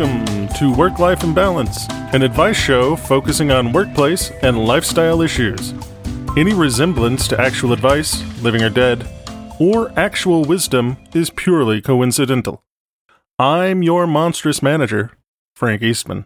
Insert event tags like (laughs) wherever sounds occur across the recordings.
Welcome to Work Life Imbalance, an advice show focusing on workplace and lifestyle issues. Any resemblance to actual advice, living or dead, or actual wisdom is purely coincidental. I'm your monstrous manager, Frank Eastman.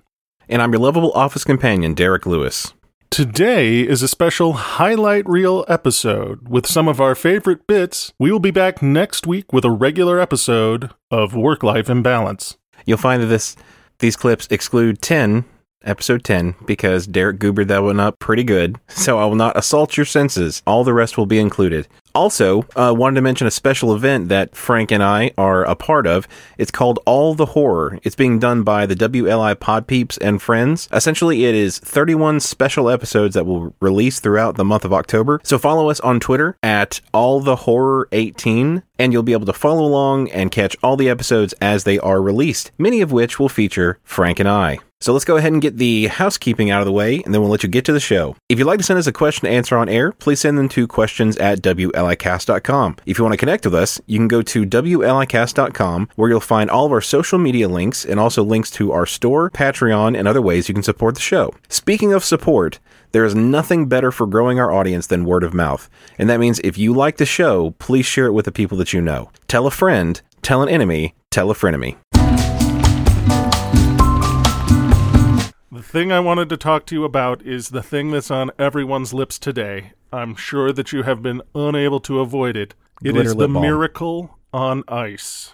And I'm your lovable office companion, Derek Lewis. Today is a special highlight reel episode with some of our favorite bits. We will be back next week with a regular episode of Work Life Imbalance. You'll find that this these clips exclude 10, episode 10, because Derek goobered that one up pretty good. (laughs) So I will not assault your senses. All the rest will be included. Also, uh, wanted to mention a special event that Frank and I are a part of. It's called All the Horror. It's being done by the WLI Pod Peeps and friends. Essentially, it is 31 special episodes that will release throughout the month of October. So follow us on Twitter at All the Horror 18 and you'll be able to follow along and catch all the episodes as they are released, many of which will feature Frank and I. So let's go ahead and get the housekeeping out of the way, and then we'll let you get to the show. If you'd like to send us a question to answer on air, please send them to questions at WLIcast.com. If you want to connect with us, you can go to WLIcast.com, where you'll find all of our social media links and also links to our store, Patreon, and other ways you can support the show. Speaking of support, there is nothing better for growing our audience than word of mouth. And that means if you like the show, please share it with the people that you know. Tell a friend, tell an enemy, tell a frenemy. Thing I wanted to talk to you about is the thing that's on everyone's lips today. I'm sure that you have been unable to avoid it. It Glitter is the balm. miracle on ice.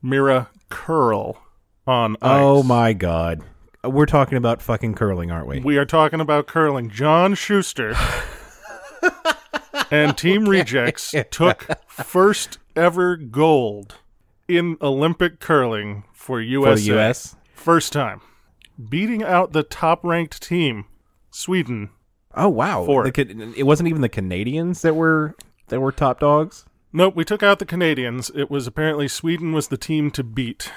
Mira curl on oh ice. Oh my god. We're talking about fucking curling, aren't we? We are talking about curling. John Shuster and Team (laughs) Rejects took first ever gold in Olympic curling for For the US. First time. Beating out the top ranked team, Sweden. Oh wow. Ca- it wasn't even the Canadians that were that were top dogs. Nope, we took out the Canadians. It was apparently Sweden was the team to beat.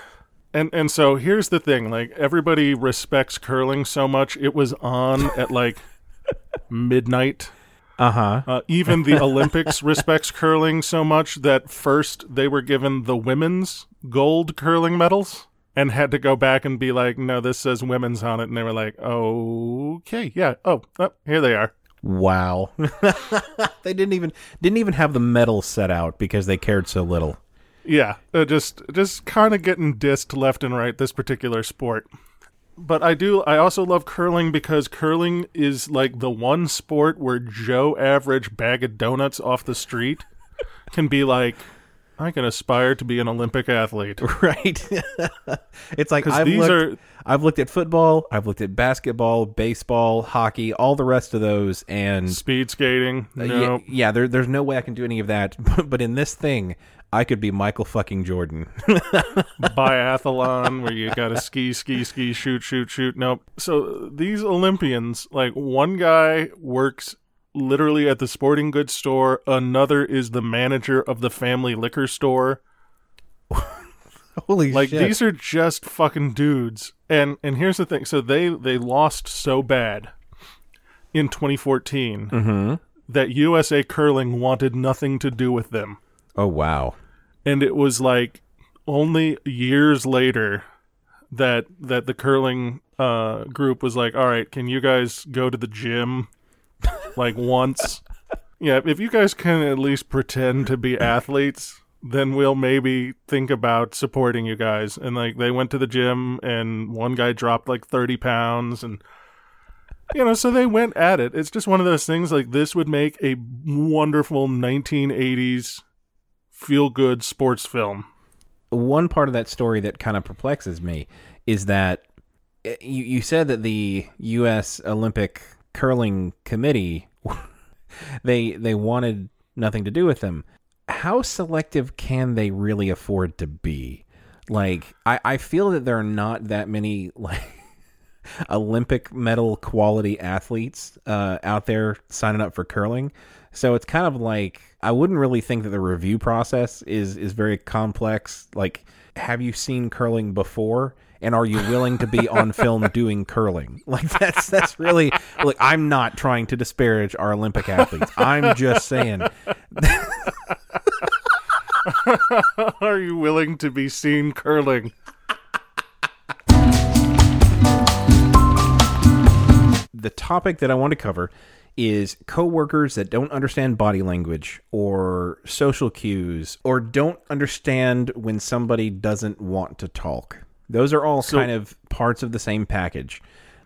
And and so here's the thing, like everybody respects curling so much. It was on at like (laughs) midnight. Uh-huh. Uh, even the Olympics (laughs) respects curling so much that first they were given the women's gold curling medals and had to go back and be like, no, this says women's on it. And they were like, okay, yeah, oh, oh here they are. Wow. (laughs) they didn't even didn't even have the medal set out because they cared so little. Yeah, uh, just just kind of getting dissed left and right this particular sport. But I do I also love curling because curling is like the one sport where Joe average bag of donuts off the street can be like I can aspire to be an Olympic athlete. (laughs) Right. (laughs) it's like I've these looked, are- I've looked at football, I've looked at basketball, baseball, hockey, all the rest of those and Speed skating. Uh, No. yeah, yeah there, there's no way I can do any of that. But, (laughs) but in this thing, I could be Michael fucking Jordan. biathlon where you gotta ski, ski, ski, shoot, shoot, shoot. Nope. So these Olympians, like one guy works literally at the sporting goods store, another is the manager of the family liquor store. (laughs) Holy shit. Like shit. these are just fucking dudes. And and here's the thing. So they they lost so bad in 2014 Mm-hmm. that USA Curling wanted nothing to do with them. oh wow. and it was like only years later that that the curling uh group was like all right can you guys go to the gym like once yeah if you guys can at least pretend to be athletes then we'll maybe think about supporting you guys and like they went to the gym and one guy dropped like 30 pounds and you know so they went at it it's just one of those things like this would make a wonderful 1980s feel good sports film. One part of that story that kind of perplexes me is that eh, you, you said that the U.S. Olympic Curling Committee (laughs) they they wanted nothing to do with them. How selective can they really afford to be? Like I, I feel that there are not that many (laughs) like Olympic medal quality athletes uh, out there signing up for curling. So it's kind of like I wouldn't really think that the review process is is very complex. Like, have you seen curling before? And are you willing to be on film doing curling? (laughs) Like that's that's really look. I'm not trying to disparage our Olympic athletes. I'm just saying (laughs) Are you willing to be seen curling? the topic that I want to cover is coworkers that don't understand body language or social cues or don't understand when somebody doesn't want to talk. Those are all So- kind of parts of the same package.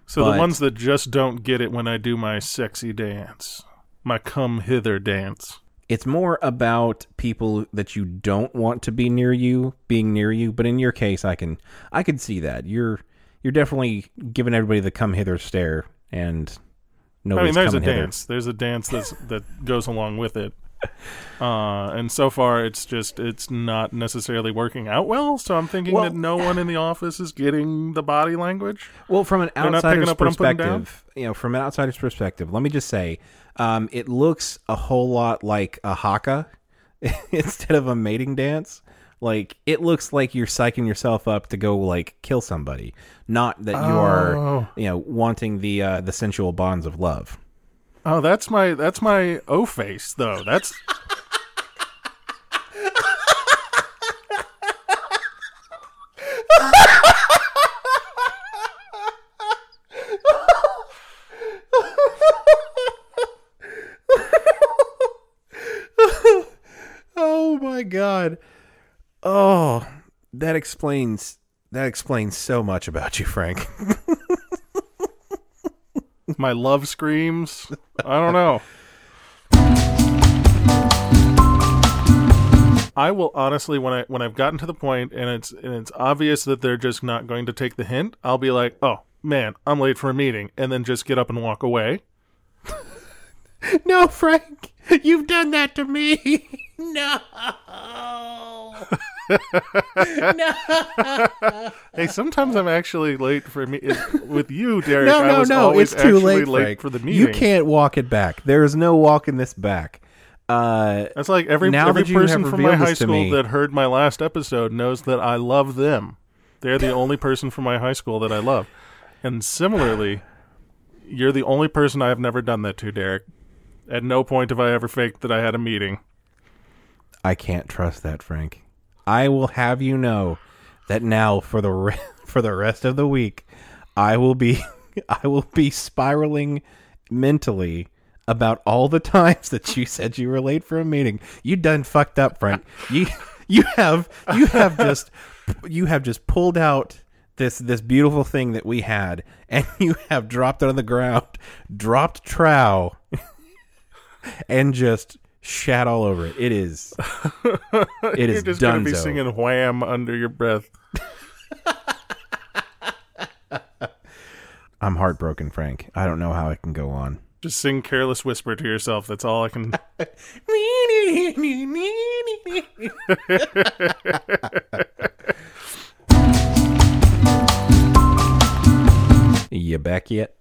So But- the ones that just don't get it when I do my sexy dance, my come hither dance. It's more about people that you don't want to be near you being near you, but in your case I can I can see that. You're you're definitely giving everybody the come hither stare and I nobody's mean, there's a hither. dance. There's a dance that's that goes along with it. (laughs) Uh, and so far, it's just it's not necessarily working out well. So I'm thinking Well- that no one in the office is getting the body language. Well, from an outsider's up what I'm putting down? perspective, you know, from an outsider's perspective, let me just say, um, it looks a whole lot like a haka (laughs) instead of a mating dance. Like it looks like you're psyching yourself up to go like kill somebody, not that you are, Oh. you know, wanting the uh, the sensual bonds of love. Oh, that's my that's my O face though. That's Oh my god. Oh, that explains that explains so much about you, Frank. (laughs) my love screams. I don't know. I will honestly when I when I've gotten to the point and it's and it's obvious that they're just not going to take the hint, I'll be like, "Oh, man, I'm late for a meeting." And then just get up and walk away. (laughs) no, Frank. You've done that to me. (laughs) no. (laughs) (laughs) Hey, sometimes I'm actually late for me with you, (laughs) Derek. No, I no, was no. It's too late, Frank. for the meeting. You can't walk it back. There is no walking this back. Uh, That's like every every person from my high school that heard my last episode knows that I love them. They're the only person from my high school that I love. And similarly, you're the only person I have never done that to, Derek. At no point have I ever faked that I had a meeting. I can't trust that, Frank. I will have you know that now for the re- (laughs) for the rest of the week, I will be (laughs) I will be spiraling mentally about all the (laughs) times that you said you were late for a meeting. You done fucked up, Frank. You you have you have just you have just pulled out this this beautiful thing that we had and you have dropped it on the ground, dropped trow and just shat all over it. It is (laughs) it You're is just done. gonna be singing wham under your breath. (laughs) I'm heartbroken, Frank. I don't know how I can go on. Just sing careless whisper to yourself. That's all I can (laughs) You back yet?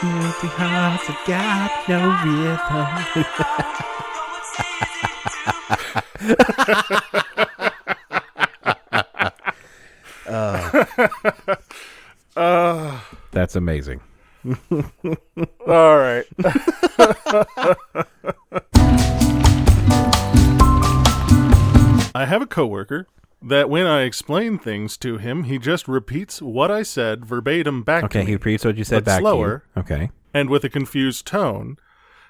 (laughs) That's amazing. (laughs) All right. I have a coworker that when I explain things to him, he just repeats what I said verbatim back Okay, to he me repeats what you said but back slower. to you. Okay. and with a confused tone,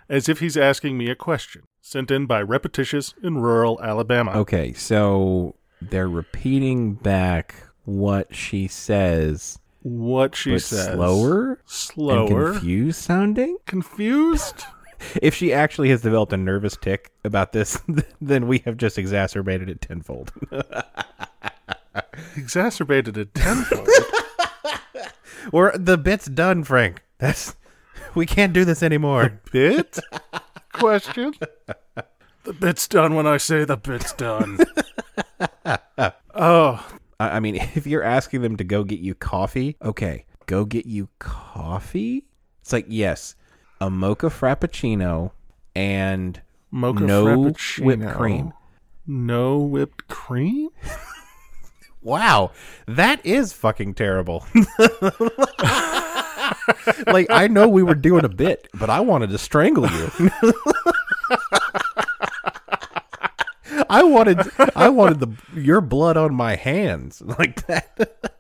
as if he's asking me a question sent in by Repetitious in rural Alabama. Okay, so they're repeating back what she says, What she says. slower, Slower. confused sounding. confused? (laughs) If she actually has developed a nervous tick about this, (laughs) then we have just exacerbated it tenfold. (laughs) Exacerbated it tenfold. Or the bit's done, Frank. That's we can't do this anymore. Bit? Question? The bit's done when I say the bit's done. oh, I I mean, if you're asking them to go get you coffee, okay, go get you coffee. It's like yes, a mocha frappuccino and mocha no frappuccino. whipped cream. No whipped cream? (laughs) Wow, that is fucking terrible. (laughs) like I know we were doing a bit, but I wanted to strangle you. (laughs) I wanted I wanted the your blood on my hands like that.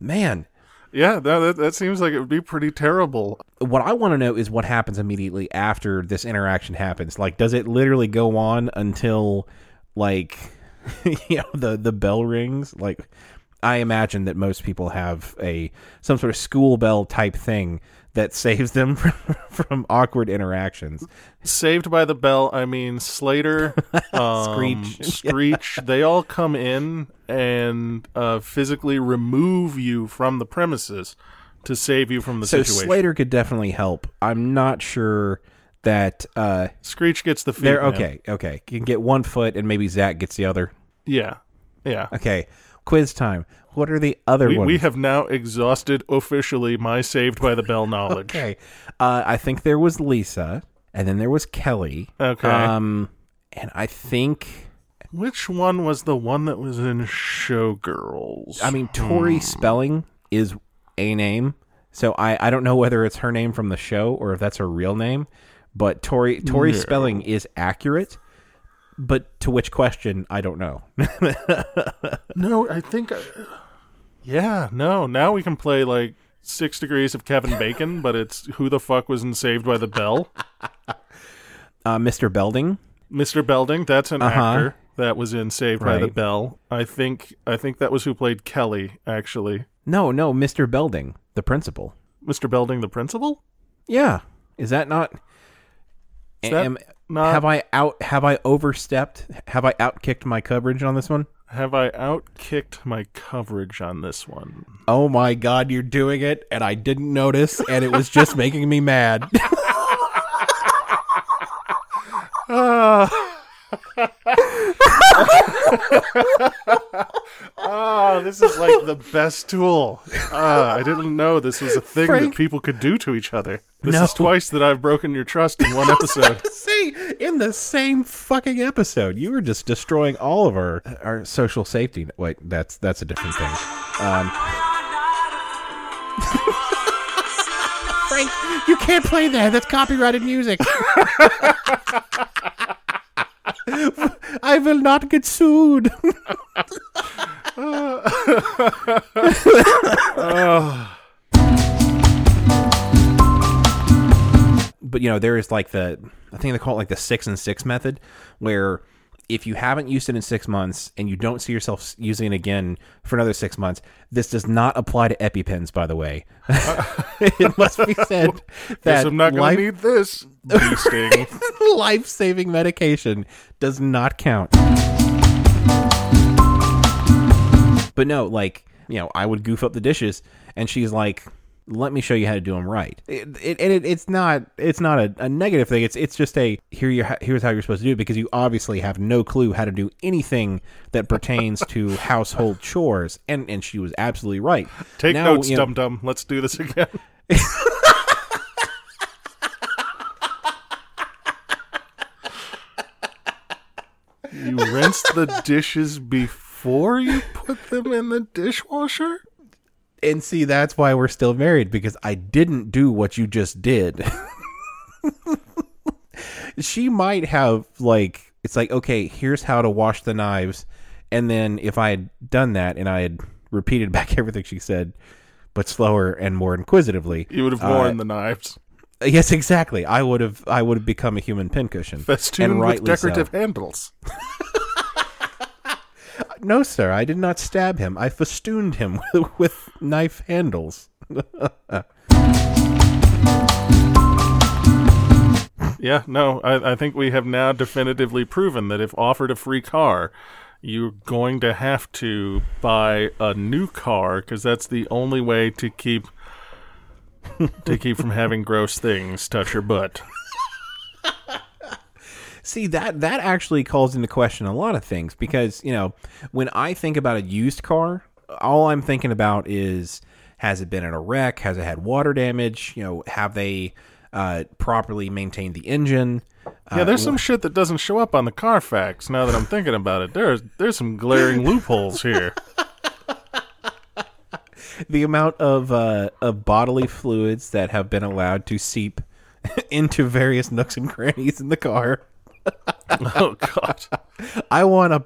Man, Yeah, that, that seems like it would be pretty terrible. what I want to know is what happens immediately after this interaction happens. Like, does it literally go on until, like, (laughs) you know, the the bell rings? Like, I imagine that most people have a some sort of school bell type thing that (laughs) saves them from, from awkward interactions. Saved by the Bell, I mean Slater, (laughs) um, Screech. (laughs) Screech. They all come in and uh, physically remove you from the premises to save you from the So situation. Slater could definitely help. I'm not sure that uh, Screech gets the feet. okay. Okay, you can get one foot, and maybe Zach gets the other. Yeah, yeah. Okay, quiz time. What are the other We, ones? we have now exhausted officially my Saved by the Bell knowledge. Okay. Uh, I think there was Lisa, and then there was Kelly. Okay. Um, and I think, Which one was the one that was in Showgirls? I mean, Tori Spelling is a name. So I, I don't know whether it's her name from the show or if that's her real name. But Tori Tori. Spelling is accurate. But to which question, I don't know. (laughs) no, I think. uh, yeah, no. Now we can play like Six Degrees of Kevin Bacon, but it's who the fuck was in Saved by the Bell? Uh, Mr. Belding. Mr. Belding. That's an Uh-huh. actor that was in Saved by the Bell. I think. I think that was who played Kelly. Actually, No, no, Mr. Belding, the principal. Mr. Belding, the principal. Yeah. Is that not? Is that am- not- have I out? Have I overstepped? Have I outkicked my coverage on this one? Have I outkicked my coverage on this one? Oh my god, you're doing it, and I didn't notice, and it was just making me mad. (laughs) (laughs) (laughs) Oh, this is like the best tool. Ah, I didn't know this was a thing Frank- that people could do to each other. This No. is twice that I've broken your trust in one (laughs) episode. See, in the same fucking episode, you were just destroying all of our our social safety. Wait, that's that's a different thing. Um, (laughs) Frank, you can't play that. That's copyrighted music. (laughs) I will not get sued. but you know there is like the I think they call it like the six and six method, where if you haven't used it in six months and you don't see yourself using it again for another six months, this does not apply to EpiPens, by the way. (laughs) it must be said (laughs) that I'm not going life, to need this bee sting. (laughs) life-saving medication does not count. But no, like you know, I would goof up the dishes, and she's like, "Let me show you how to do them right." It, it, and it, it's not it's not a, a negative thing. It's it's just a here you here's how you're supposed to do it because you obviously have no clue how to do anything that pertains to (laughs) household chores. And and she was absolutely right. Take Now, notes, dum dum. Let's do this again. (laughs) you rinse the dishes before you put them in the dishwasher? And see, that's why we're still married because I didn't do what you just did. (laughs) she might have like it's like okay, here's how to wash the knives, and then if I had done that and I had repeated (laughs) back everything she said, but slower and more inquisitively, You would have uh, worn the knives. (laughs) yes, exactly. I would have I would have become a human pincushion, Festooned and with rightly so. decorative handles. No, sir, I did not stab him. I festooned him (laughs) with, with knife handles. Yeah, no, I, I think we have now definitively proven that if offered a free car, you're going to have to buy a new car because that's the only way to keep to keep from having gross things touch your butt. (laughs) See that that actually calls into question a lot of things because you know when I think about a used car, all I'm thinking about is has it been in a wreck? Has it had water damage? You know, have they uh, properly maintained the engine? Yeah, there's some shit that doesn't show up on the Carfax. Now that I'm thinking about it, there's there's some glaring loopholes here. (laughs) the amount of uh, of bodily fluids that have been allowed to seep (laughs) into various nooks and crannies in the car. (laughs) Oh God. I want a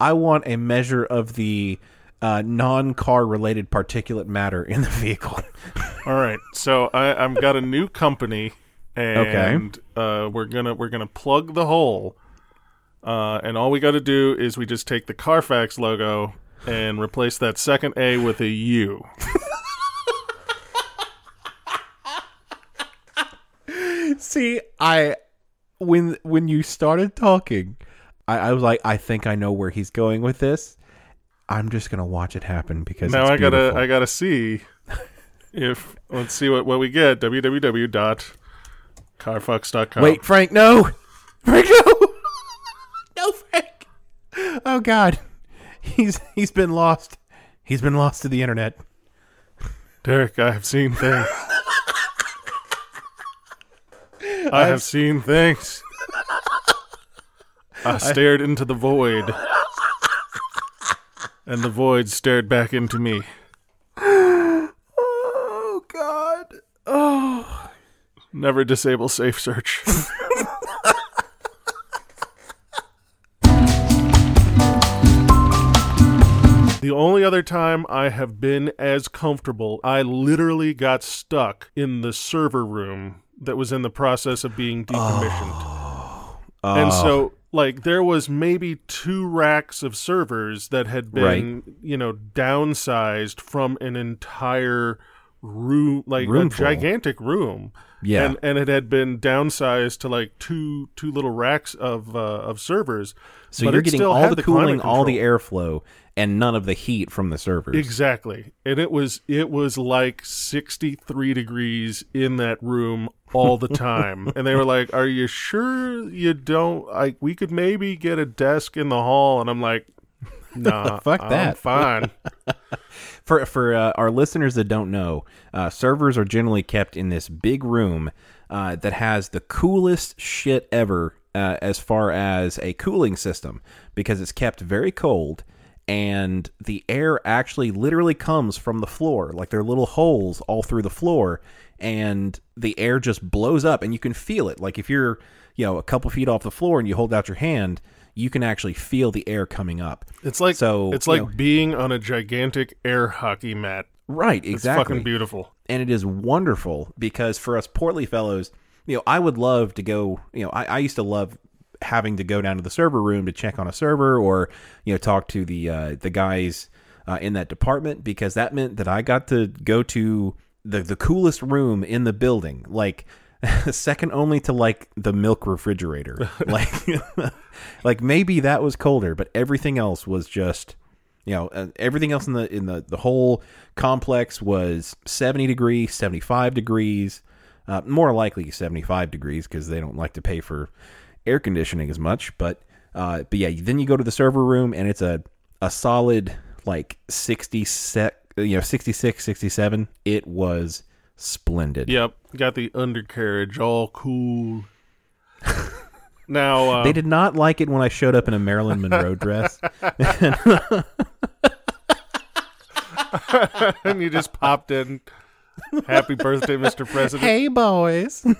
I want a measure of the uh, non-car related particulate matter in the vehicle. (laughs) All right, so I, I've got a new company, and uh, we're gonna we're gonna plug the hole, uh, and all we got to do is we just take the Carfax logo and replace that second A with a U. (laughs) See, I when when you started talking, I, I was like, I think I know where he's going with this. I'm just gonna watch it happen because now I gotta. I gotta see if let's see what what we get. www.carfax.com. Wait, Frank, no, Frank, no, (laughs) no, Frank. Oh God, he's he's been lost. He's been lost to the internet. Derek, I have seen things. (laughs) I have seen things. (laughs) I stared into the void, and the void stared back into me. Oh God. Oh. Never disable safe search. (laughs) The only other time I have been as comfortable, I literally got stuck in the server room that was in the process of being decommissioned. And so, like, there was maybe two racks of servers that had been, you know, downsized from an entire room, like Room a gigantic room. Yeah. and and it had been downsized to like two two little racks of uh, of servers. So but you're getting all had the cooling, all the airflow, and none of the heat from the servers. Exactly. And it was it was like 63 degrees in that room all the time. (laughs) and they were like, "Are you sure you don't like we could maybe get a desk in the hall?" And I'm like, "Nah, (laughs) Fuck I'm that." fine." (laughs) For for uh, our listeners that don't know, uh, servers are generally kept in this big room uh, that has the coolest shit ever uh, as far as a cooling system because it's kept very cold and the air actually literally comes from the floor like there are little holes all through the floor and the air just blows up and you can feel it like if you're you know a couple feet off the floor and you hold out your hand you can actually feel the air coming up It's like So, it's you like know- being on a gigantic air hockey mat. right exactly It's fucking beautiful. and it is wonderful because for us portly fellows, you know, I would love to go. You know, I, I used to love having to go down to the server room to check on a server or you know talk to the uh, the guys uh, in that department because that meant that I got to go to the the coolest room in the building, like. (laughs) second only to like the milk refrigerator (laughs) like (laughs) like maybe that was colder but everything else was just you know uh, everything else in the in the the whole complex was 70 degrees 75 degrees uh, more likely 75 degrees because they don't like to pay for air conditioning as much but uh, but yeah then you go to the server room and it's a a solid like 60 sec you know 66 67 it was splendid Yep, got the undercarriage all cool. (laughs) now uh, they did not like it when i showed up in a marilyn monroe dress (laughs) (laughs) and you just popped in. (laughs) Happy birthday, Mr. President. Hey, boys. (laughs)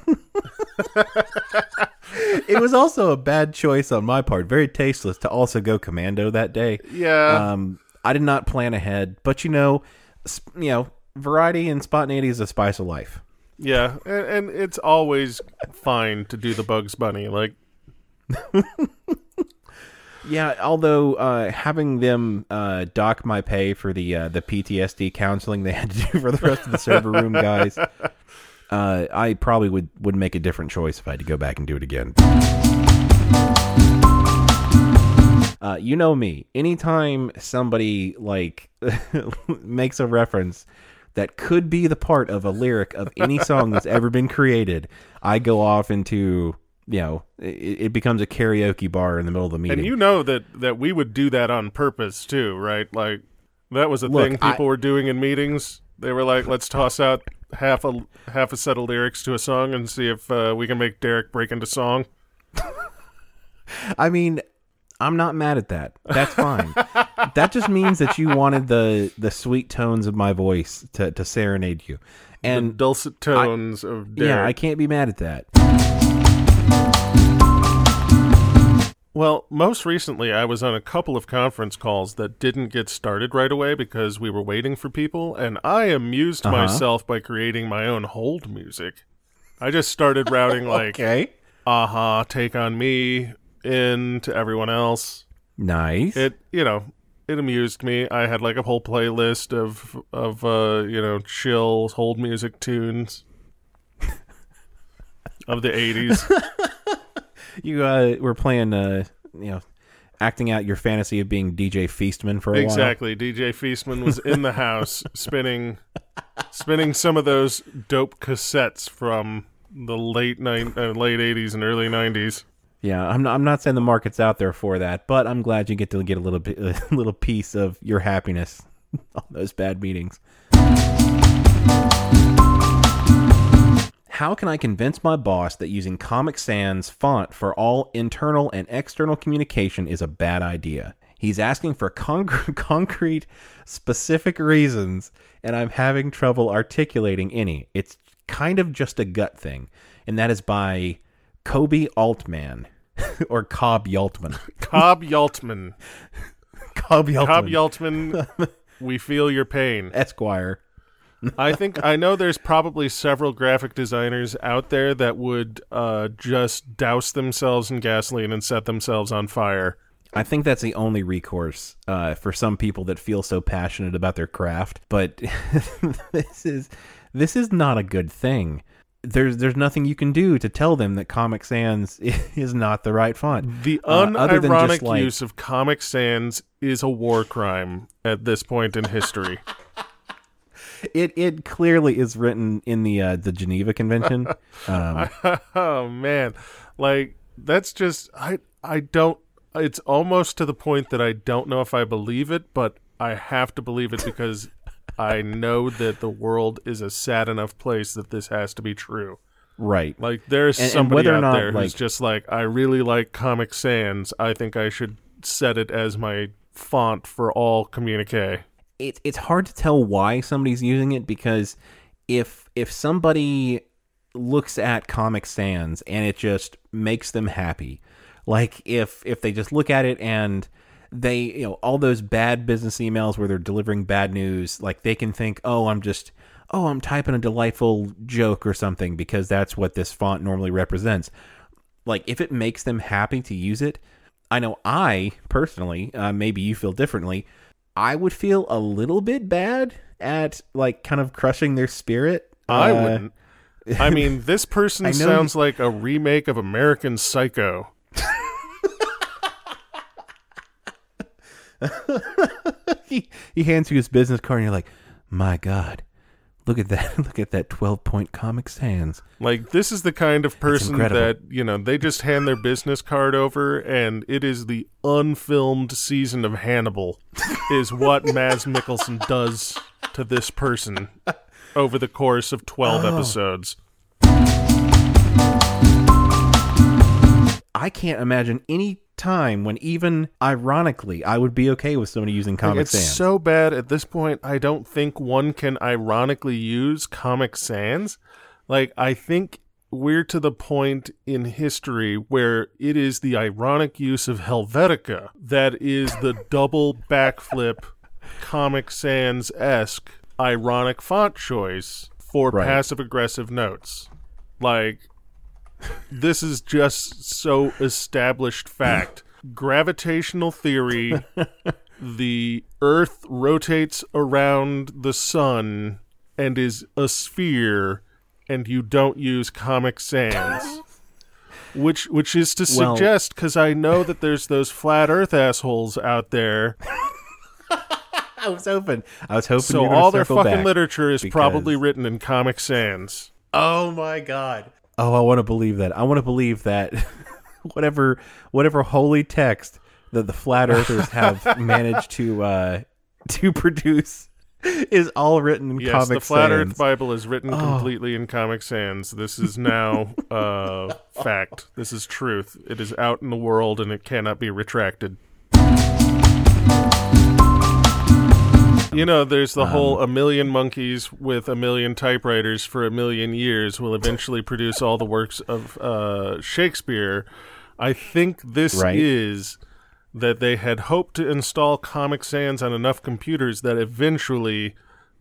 it was also a bad choice on my part, very tasteless, to also go commando that day. Yeah. Um, I did not plan ahead, but you know, sp- you know, variety and spontaneity is a spice of life. Yeah, and, and it's always fine to do the Bugs Bunny. Like, (laughs) Yeah, although uh, having them uh, dock my pay for the uh, the PTSD counseling they had to do for the rest of the server room guys, uh, I probably would would make a different choice if I had to go back and do it again. Uh, you know me. Anytime somebody like (laughs) makes a reference that could be the part of a lyric of any song that's ever been created, I go off into you know, it, it becomes a karaoke bar in the middle of the meeting. And you know that that we would do that on purpose too, right? Like that was a Look, thing I- people were doing in meetings. They were like, "Let's toss out half a half a set of lyrics to a song and see if uh, we can make Derek break into song." I mean, I'm not mad at that. That's fine. that just means that you wanted the the sweet tones of my voice to, to serenade you. And And dulcet tones of Derek. yeah, I can't be mad at that. Well, most recently, I was on a couple of conference calls that didn't get started right away because we were waiting for people, and I amused Uh-huh. myself by creating my own hold music. I just started routing (laughs) like Okay. "a-ha," "Take on Me" in to everyone else. Nice. It, you know, it amused me. I had like a whole playlist of of uh, you know, chill hold music tunes of the '80s. (laughs) you uh, were playing, uh, you know, acting out your fantasy of being DJ Feastman for a while. Exactly. DJ Feastman was in the house (laughs) spinning spinning some of those dope cassettes from the late nine, uh, late 80s and early 90s. Yeah, I'm not, I'm not saying the market's out there for that, but I'm glad you get to get a little bit, (laughs) a little piece of your happiness on those bad meetings. How can I convince my boss that using Comic Sans font for all internal and external communication is a bad idea? He's asking for concrete, (laughs) concrete, specific reasons, and I'm having trouble articulating any. It's kind of just a gut thing, and that is by Kobe Altman (laughs) or Cobb Yaltman. (laughs) Cobb Yaltman. Cobb Yaltman, Cobb Yaltman, we feel your pain. Esquire. I think I know there's probably several graphic designers out there that would uh, just douse themselves in gasoline and set themselves on fire. I think that's the only recourse uh, for some people that feel so passionate about their craft. But (laughs) this is this is not a good thing. There's there's nothing you can do to tell them that Comic Sans (laughs) is not the right font. The Uh, unironic just, like- use of Comic Sans is a war crime at this point in history. (laughs) (laughs) It it clearly is written in the uh, the Geneva Convention. (laughs) Um, (laughs) oh man, like that's just I I don't. It's almost to the point that I don't know if I believe it, but I have to believe it because I know that the world is a sad enough place that this has to be true. right. Like there's And- and somebody or out not, there who's like- just like, I really like Comic Sans. I think I should set it as my font for all communique. It, it's hard to tell why somebody's using it because if if somebody looks at Comic Sans and it just makes them happy, like if if they just look at it and they you know all those bad business emails where they're delivering bad news, like they can think, oh, I'm just oh, I'm typing a delightful joke or something because that's what this font normally represents. Like if it makes them happy to use it, I know I personally, uh, maybe you feel differently. I would feel a little bit bad at like kind of crushing their spirit. I Uh, wouldn't. I mean, (laughs) this person sounds like a remake of American Psycho. (laughs) he, he hands you his business card and you're like, my God, look at that! (laughs) Look at that twelve point Comic Sans. Like this is the kind of person that you know they just hand their business card over, and it is the unfilmed season of Hannibal, is what Mads Mikkelsen does to this person over the course of twelve Oh. episodes. I can't imagine any time when even ironically I would be okay with somebody using Like, Comic it's Sans. so bad at this point. I don't think one can ironically use Comic Sans. Like I think we're to the point in history where it is the ironic use of Helvetica that is the (laughs) double backflip Comic Sans esque ironic font choice for Right. passive aggressive notes. Like this is just so established fact. Gravitational theory (laughs) the earth rotates around the sun and is a sphere and you don't use comic sans which which is to Well- suggest cuz i know that there's those flat earth assholes out there (laughs) I was hoping. I was hoping. so all their fucking literature is because- probably written in comic sans Oh my god. Oh, I want to believe that. I want to believe that (laughs) whatever whatever holy text that the flat earthers have (laughs) managed to uh, to produce is all written in Yes, Comic the Flat Sans. Earth Bible is written Oh. completely in Comic Sans. This is now uh, (laughs) fact. This is truth. It is out in the world and it cannot be retracted. You know, there's the whole Um, a million monkeys with a million typewriters for a million years will eventually produce all the works of uh, Shakespeare. I think this Right. is that they had hoped to install Comic Sans on enough computers that eventually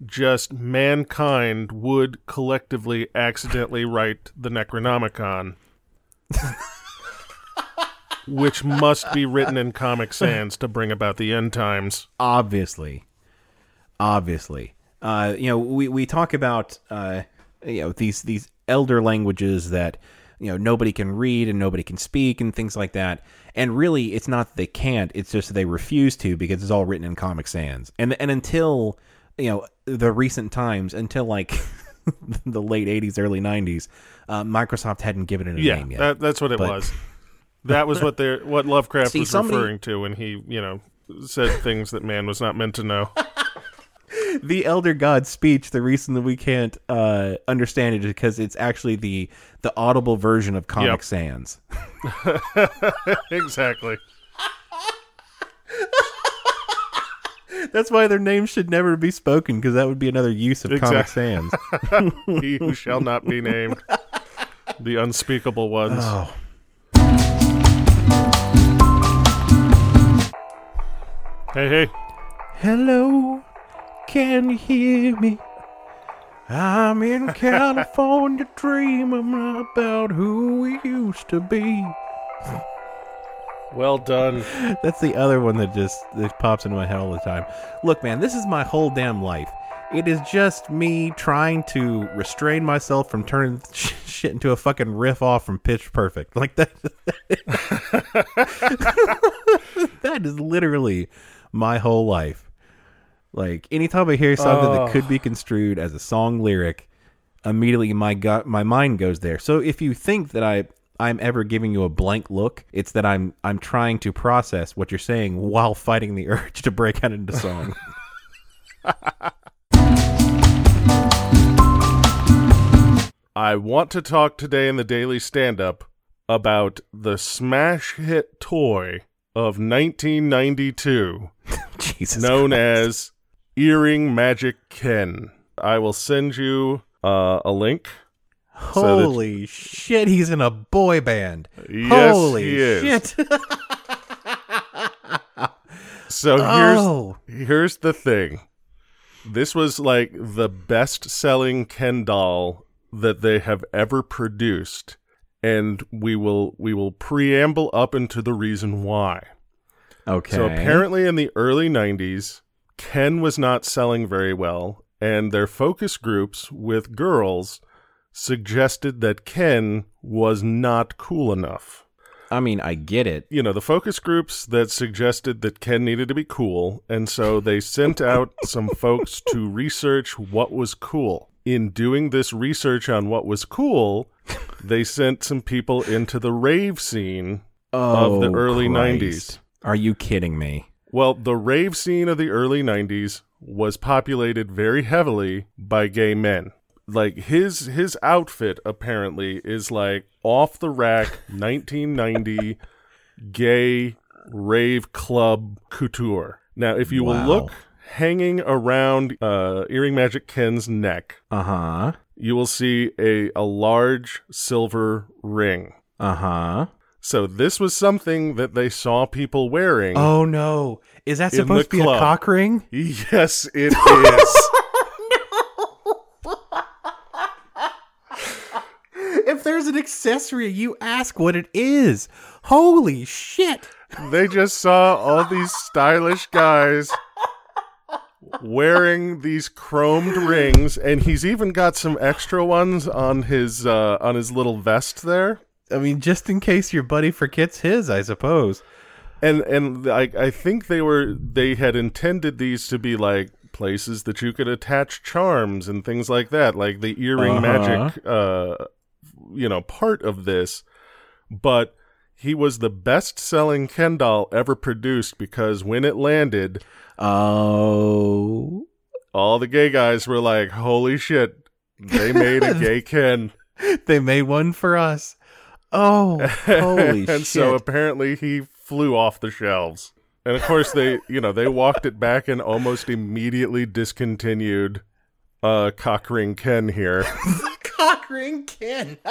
just mankind would collectively accidentally write the Necronomicon. which must be written in Comic Sans to bring about the end times. obviously obviously uh you know we we talk about uh you know these these elder languages that you know nobody can read and nobody can speak and things like that and really it's not that they can't it's just that they refuse to because it's all written in comic sans and and until you know the recent times until like (laughs) the late 80s early 90s uh, microsoft hadn't given it a Yeah, name yet that, that's what it But- was. That was what they what (laughs) Lovecraft See, was somebody- referring to when he, you know, said things that man was not meant to know. (laughs) the elder god speech the reason that we can't uh understand it is because it's actually the the audible version of comic Yep. sans (laughs) (laughs) exactly. that's why their names should never be spoken because that would be another use of comic sans (laughs) He who shall not be named. The unspeakable ones. oh Hey, hey. hello can you hear me i'm in california (laughs) dreaming about who we used to be Well done. That's the other one that just that pops into my head all the time. Look, man, this is my whole damn life. It is just me trying to restrain myself from turning (laughs) shit into a fucking riff off from Pitch Perfect. (laughs) Like that. that is literally my whole life. Like anytime I hear something Oh. that could be oh. construed as a song lyric, immediately my gut, my mind goes there. So if you think that I I'm ever giving you a blank look, it's that I'm I'm trying to process what you're saying while fighting the (laughs) urge to break out into song. (laughs) I want to talk today in the Daily Stand Up about the smash hit toy of 1992 (laughs) Jesus. known Christ. as Earring Magic Ken. I will send you uh, a link. so that- Holy shit, he's in a boy band. Yes, Holy he is. shit. (laughs) So here's oh. here's the thing. This was like the best selling Ken doll that they have ever produced, and we will we will preamble up into the reason why. Okay. So apparently in the early 90s, Ken was not selling very well, and their focus groups with girls suggested that Ken was not cool enough. I mean, I get it. You know, the focus groups that suggested that Ken needed to be cool, and so they sent out (laughs) some folks to research what was cool. In doing this research on what was cool, they sent some people into the rave scene Oh, of the oh, early Christ. 90s. Are you kidding me? Well, the rave scene of the early 90s was populated very heavily by gay men. Like his his outfit apparently is like off the rack (laughs) 1990 gay rave club couture. Now, if you Wow. will look hanging around uh, Earring Magic Ken's neck, Uh huh. you will see a, a large silver ring. Uh huh. So this was something that they saw people wearing. Oh no! Is that supposed to be club. a cock ring? Yes, it is. (laughs) No. If there's an accessory, you ask what it is. Holy shit! they just saw all these stylish guys wearing these chromed rings, and he's even got some extra ones on his uh, on his little vest there. I mean, just in case your buddy forgets his, I suppose. And and I I think they were they had intended these to be like places that you could attach charms and things like that, like the earring Uh-huh. magic uh you know, part of this, but he was the best selling Ken doll ever produced because when it landed, Oh, all the gay guys were like, holy shit, they made a (laughs) gay Ken. they made one for us. Oh, (laughs) holy and shit! so apparently he flew off the shelves. And of course they, you know, they walked it back and almost immediately discontinued uh Cockring Ken here. (laughs) Cockring Ken. (laughs)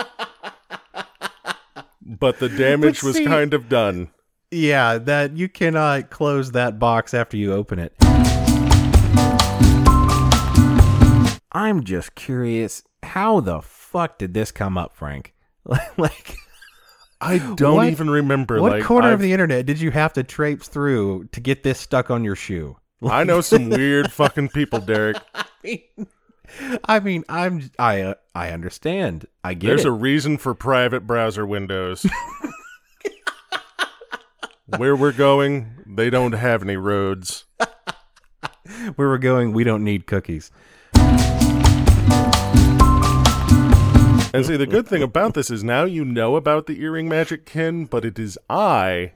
But the damage But was see- kind of done. yeah, that you cannot close that box after you open it. I'm just curious, how the fuck did this come up, Frank? like, I don't What- even remember what like corner of I've- the internet did you have to traipse through to get this stuck on your shoe? (laughs) I know some weird fucking people, Derek. (laughs) I mean, I'm I uh, I understand. I get There's it. a reason for private browser windows. Where we're going, they don't have any roads. (laughs) Where we're going, we don't need cookies. And see, the good thing about this is now you know about the earring magic Ken, but it is I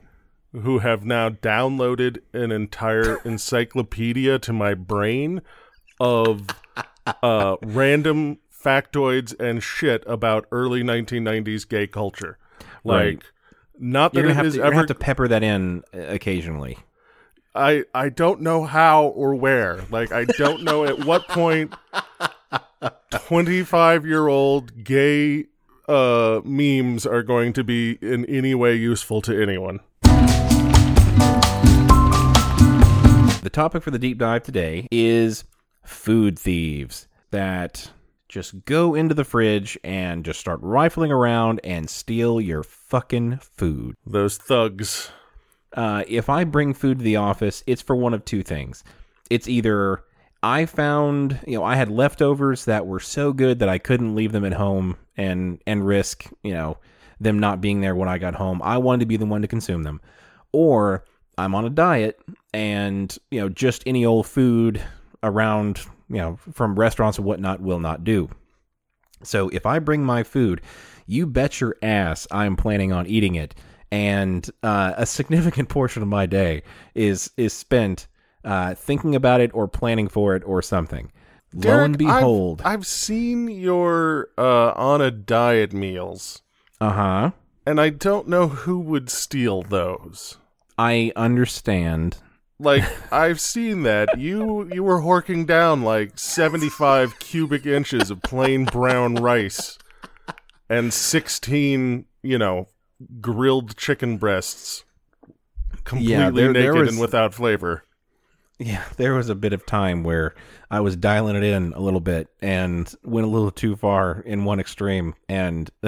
who have now downloaded an entire (laughs) encyclopedia to my brain of uh, random factoids and shit about early 1990s gay culture. Like, Right. not that You're it have is to, ever. have to pepper that in uh, occasionally. I I don't know how or where. Like, I don't know at what point (laughs) 25 year old gay uh memes are going to be in any way useful to anyone. The topic for the deep dive today is food thieves that just go into the fridge and just start rifling around and steal your fucking food. Those thugs. Uh, if I bring food to the office, it's for one of two things. It's either I found, you know, I had leftovers that were so good that I couldn't leave them at home and and risk, you know, them not being there when I got home. I wanted to be the one to consume them. Or I'm on a diet and, you know, just any old food around, you know, from restaurants and whatnot will not do. So if I bring my food, you bet your ass I'm planning on eating it. And uh, a significant (laughs) portion of my day is is spent uh, thinking about it or planning for it or something. Lo and Derek, I've- behold, I've, seen your uh on a diet meals, uh huh. and I don't know who would steal those. I understand. Like (laughs) I've seen that you you were horking down like 75 cubic inches of plain brown rice and 16, you know, grilled chicken breasts completely there- there naked was- and without flavor. Yeah, there was a bit of time where I was dialing it in a little bit and went a little too far in one extreme. And (laughs)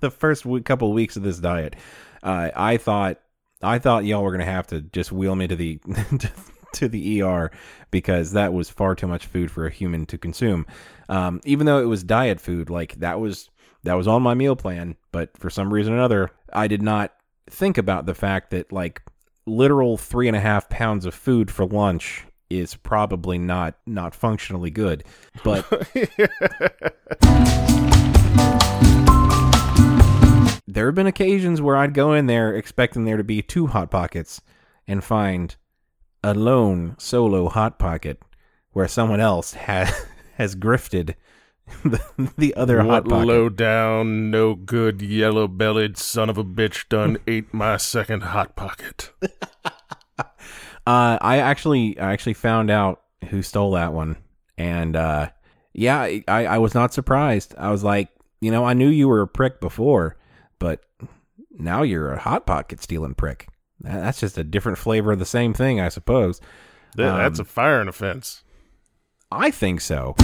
the first couple weeks of this diet, uh, I thought I thought y'all were gonna have to just wheel me to the (laughs) to the ER because that was far too much food for a human to consume. Um, even though it was diet food, like that was that was on my meal plan, but for some reason or another, I did not think about the fact that like literal three and a half pounds of food for lunch is probably not not functionally good. But (laughs) there have been occasions where I'd go in there expecting there to be two hot pockets and find a lone solo hot pocket where someone else has (laughs) has grifted (laughs) the, the other hot what pocket. low down, no good, yellow bellied son of a bitch done (laughs) ate my second hot pocket. (laughs) Uh, I actually, I actually found out who stole that one, and uh, yeah, I, I was not surprised. I was like, you know, I knew you were a prick before, but now you're a hot pocket stealing prick. That's just a different flavor of the same thing, I suppose. Th- That's a Um, firing offense. I think so.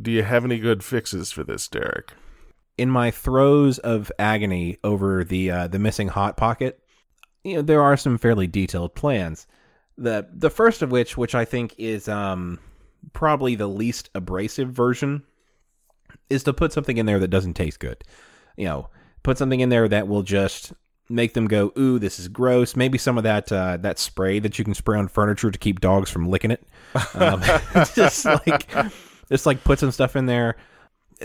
Do you have any good fixes for this, Derek? in my throes of agony over the uh, the missing hot pocket, you know, there are some fairly detailed plans. the The first of which, which I think is um, probably the least abrasive version, is to put something in there that doesn't taste good. You know, put something in there that will just make them go, "Ooh, this is gross." Maybe some of that uh, that spray that you can spray on furniture to keep dogs from licking it. Um, (laughs) (laughs) just like just like put some stuff in there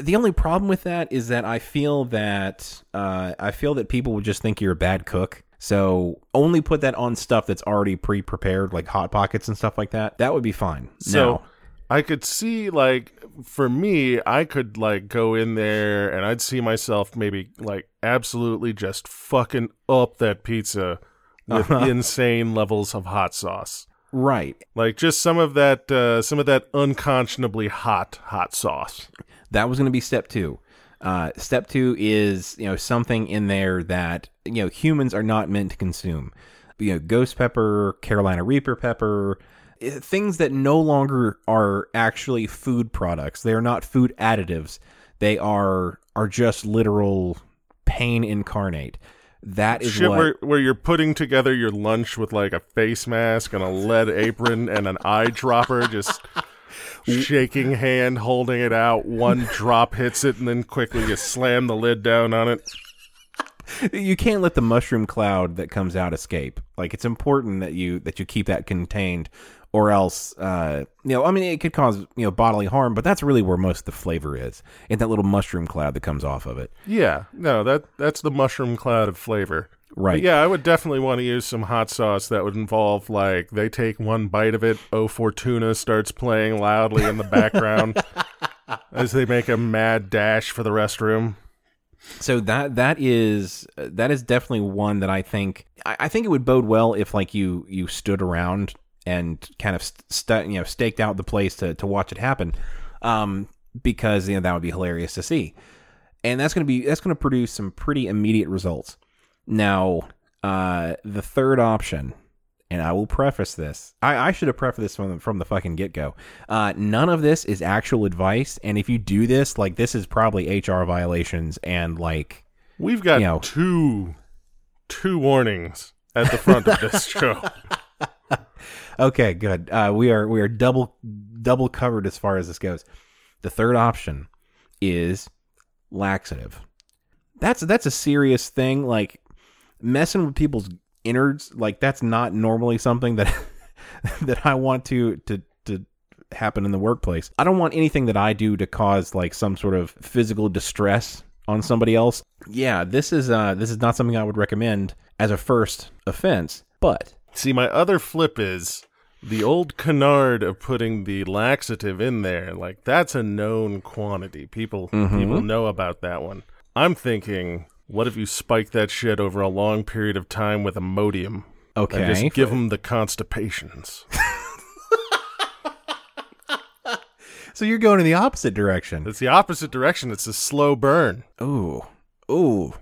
the only problem with that is that I feel that uh, I feel that people would just think you're a bad cook. So only put that on stuff that's already pre-prepared, like hot pockets and stuff like that. That would be fine. So Now- I could see like for me, I could like go in there and I'd see myself maybe like absolutely just fucking up that pizza with Uh-huh. insane levels of hot sauce. right, Like just some of that uh some of that unconscionably hot hot sauce. that was going to be step two. Uh, step two is you know something in there that you know humans are not meant to consume. You know, ghost pepper, Carolina Reaper pepper, Eh, things that no longer are actually food products. They are not food additives. They are are just literal pain incarnate. That is Shit what. where where you're putting together your lunch with like a face mask and a lead apron and an eyedropper just shaking hand holding it out one drop hits it and then quickly you slam the lid down on it you can't let the mushroom cloud that comes out escape. Like it's important that you that you keep that contained, or else, uh, you know, I mean, it could cause you know bodily harm. But that's really where most of the flavor is in that little mushroom cloud that comes off of it. yeah no that that's the mushroom cloud of flavor Right. But yeah i would definitely want to use some hot sauce that would involve like they take one bite of it oh fortuna starts playing loudly in the background (laughs) as they make a mad dash for the restroom So that that is that is definitely one that I think I, I think it would bode well if like you you stood around and kind of st- you know staked out the place to to watch it happen, um, because you know that would be hilarious to see, and that's gonna be that's gonna produce some pretty immediate results. Now, uh, the third option. And I will preface this. I, I should have prefaced this from the, from the fucking get go. Uh, none of this is actual advice, and if you do this, like this is probably HR violations and like We've got You know. two two warnings at the front of this (laughs) show. Okay, good. Uh, we are we are double double covered as far as this goes. The third option is laxative. That's that's a serious thing. Like messing with people's innards. Like that's not normally something that (laughs) that I want to to to happen in the workplace. I don't want anything that I do to cause like some sort of physical distress on somebody else. Yeah, this is uh this is not something I would recommend as a first offense. But See, my other flip is the old canard of putting the laxative in there. Like that's a known quantity. People mm-hmm. people know about that one. I'm thinking, what if you spike that shit over a long period of time with Imodium? okay, And just give them the constipations. (laughs) So you're going in the opposite direction. It's the opposite direction. It's a slow burn. Ooh, ooh.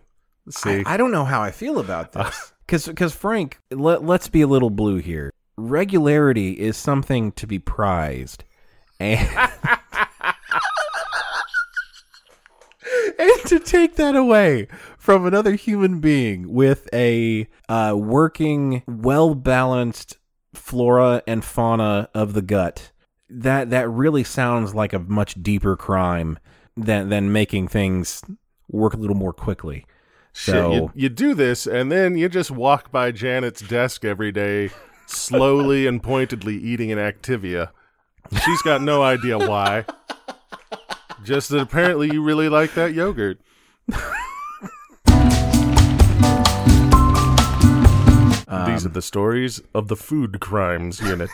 See, I, I don't know how I feel about (laughs) this. Because, because Frank, let, let's be a little blue here. Regularity is something to be prized, and (laughs) and to take that away from another human being with a uh, working, well balanced flora and fauna of the gut that that really sounds like a much deeper crime than than making things work a little more quickly. Shit, So you, you do this, and then you just walk by Janet's desk every day, slowly and pointedly eating an Activia. She's got no idea why. Just that apparently you really like that yogurt. These are the stories of the Food Crimes Unit.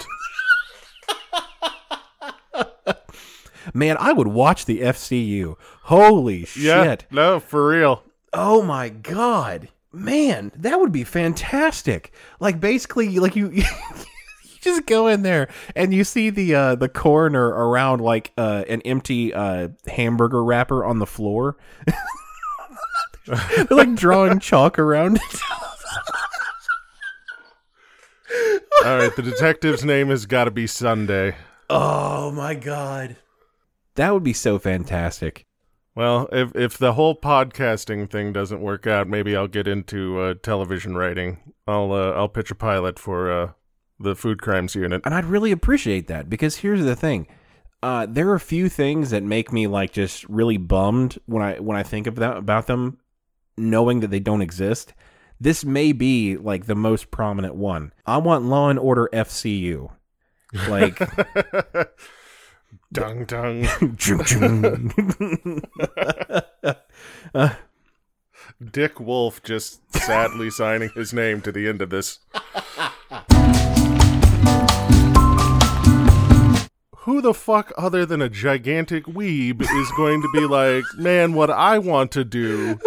man, I would watch the FCU. Holy Yeah, shit! no, for real. Oh my god, man, that would be fantastic. Like basically, like you. (laughs) you Just go in there and you see the uh, the coroner around like uh, an empty uh, hamburger wrapper on the floor. (laughs) They're like drawing chalk around it. (laughs) All right, the detective's name has got to be Sunday. Oh my god. That would be so fantastic. Well, if if the whole podcasting thing doesn't work out, maybe I'll get into uh, television writing. I'll uh, I'll pitch a pilot for uh, the Food Crimes Unit. And I'd really appreciate that because here's the thing. Uh, there are a few things that make me like just really bummed when I when I think of that about them, knowing that they don't exist. This may be like the most prominent one. I want Law and Order FCU. Like (laughs) Dung dung. Dick Wolf just sadly signing his name to the end of this. Who the fuck other than a gigantic weeb is going to be like, man, what I want to do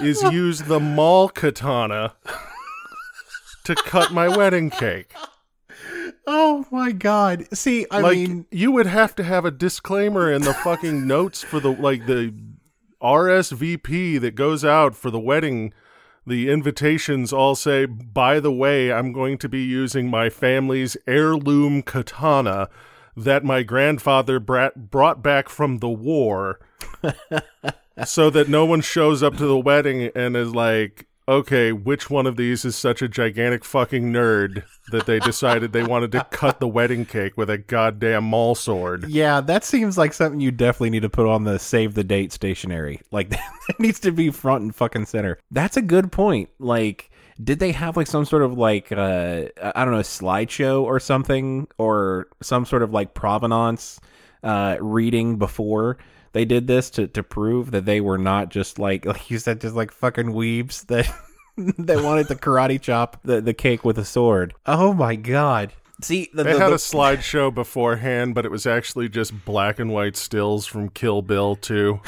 is use the mall katana to cut my wedding cake? Oh my god. See, I like mean, you would have to have a disclaimer in the fucking (laughs) notes for the like the RSVP that goes out for the wedding. The invitations all say, "By the way, I'm going to be using my family's heirloom katana that my grandfather brat- brought back from the war." (laughs) so that no one shows up to the wedding and is like, okay, which one of these is such a gigantic fucking nerd that they decided they wanted to cut the wedding cake with a goddamn mall sword? yeah, that seems like something you definitely need to put on the save the date stationery. Like (laughs) that needs to be front and fucking center. That's a good point. Like did they have like some sort of like uh I don't know slideshow or something or some sort of like provenance uh reading before they did this to to prove that they were not just like (laughs) like you said just like fucking weebs that (laughs) that wanted to karate chop the, the cake with a sword. Oh my god. See, the, They the- had the- a slideshow beforehand, but it was actually just black and white stills from Kill Bill 2.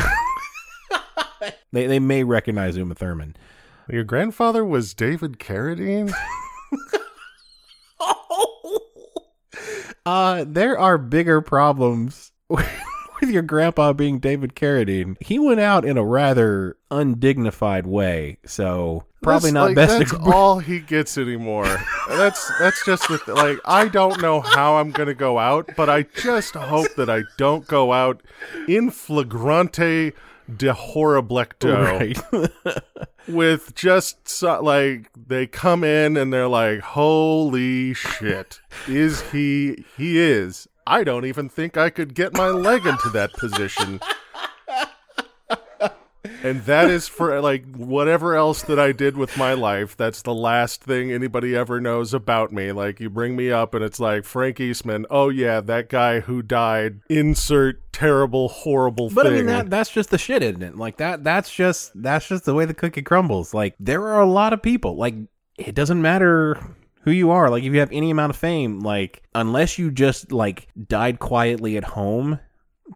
(laughs) they they may recognize Uma Thurman. Your grandfather was David Carradine? oh. Uh, there are bigger problems with your grandpa being David Carradine. He went out in a rather undignified way, so probably That's, not like, best That's to. all he gets anymore. That's that's just the like I don't know how I'm gonna go out, but I just hope that I don't go out in flagrante de horriblecto Right. (laughs) with just so, like they come in and they're like, "Holy shit, is he? He is." I don't even think I could get my leg into that position. And that is for like whatever else that I did with my life. That's the last thing anybody ever knows about me. Like you bring me up and it's like Frank Eastman. Oh yeah, that guy who died. Insert terrible, horrible But I mean that that's just the shit, isn't it? Like that that's just that's just the way the cookie crumbles. Like there are a lot of people. Like it doesn't matter who you are. Like if you have any amount of fame, like unless you just like died quietly at home,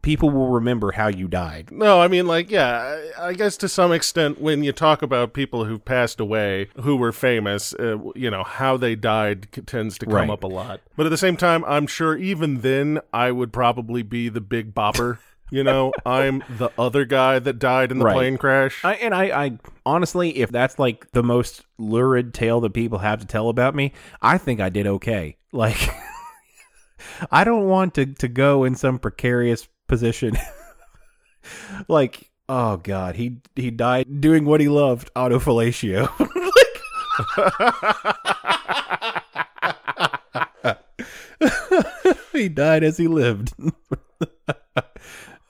people will remember how you died. No, I mean, like, yeah, I guess to some extent, when you talk about people who passed away, who were famous, uh, you know, how they died c- tends to come Right. up a lot. But at the same time, I'm sure even then, I would probably be the big bopper. You know, I'm the other guy that died in the Right. plane crash. I, and I, I honestly, if that's like the most lurid tale that people have to tell about me, I think I did okay. (laughs) Like, I don't want to to go in some precarious position. (laughs) like, oh god, he he died doing what he loved, autofellatio. (laughs) he died as he lived.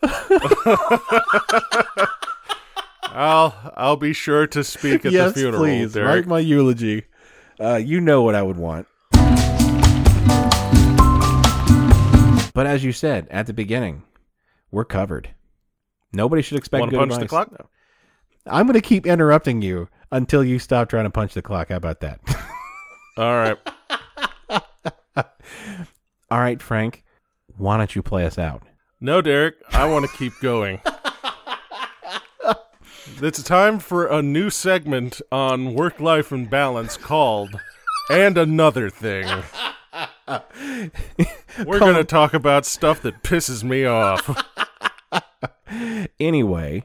(laughs) I'll I'll be sure to speak at yes, the funeral. please Derek. write my eulogy. Uh, you know what I would want. But as you said at the beginning, we're covered. Nobody should expect to good punch the advice. clock? I'm going to keep interrupting you until you stop trying to punch the clock. How about that? (laughs) All right. All right, Frank. Why don't you play us out? No, Derek, I want to keep going. It's time for a new segment on work life and balance called And Another Thing. (laughs) We're going to talk about stuff that pisses me off. Anyway,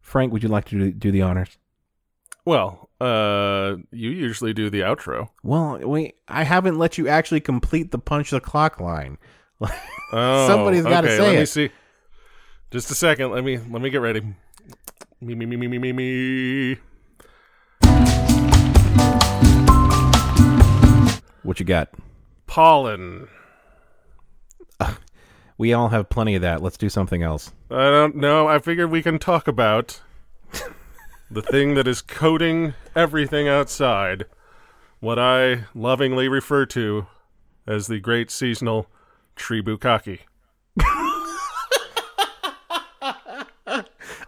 Frank, would you like to do, do the honors? Well, uh, you usually do the outro. Well, wait, I haven't let you actually complete the punch the clock line. Oh, Somebody's gotta okay, say let me see. Just a second. Let me let me get ready. Me me me me me me me. What you got? Pollen. (laughs) We all have plenty of that. Let's do something else. I don't know. I figured we can talk about the thing that is coating everything outside. What I lovingly refer to as the great seasonal tree bukkake. (laughs)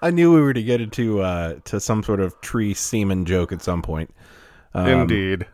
I knew we were to get into uh, to some sort of tree semen joke at some point. Um, Indeed.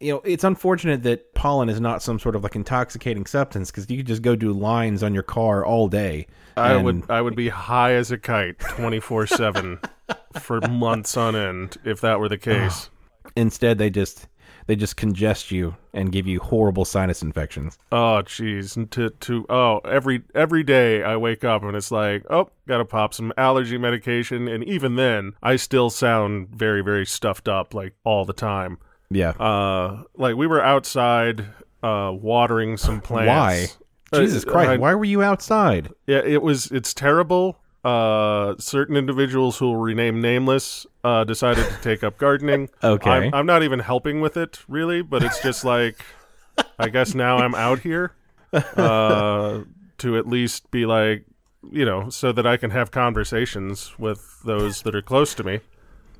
You know, it's unfortunate that pollen is not some sort of like intoxicating substance because you could just go do lines on your car all day. I and... would I would be high as a kite twenty four seven (laughs) for months on end if that were the case. Instead, they just they just congest you and give you horrible sinus infections. Oh jeez, And to to oh every every day I wake up and it's like oh gotta pop some allergy medication and even then I still sound very very stuffed up like all the time. Yeah. Uh, like we were outside uh watering some plants. Why? Uh, Jesus Christ! I- why were you outside? Yeah, it was. It's terrible. Uh, certain individuals who will rename nameless uh, decided to take up gardening. (laughs) Okay. I'm, I'm not even helping with it really, but it's just like, (laughs) I guess now I'm out here uh, to at least be like, you know, so that I can have conversations with those that are close to me.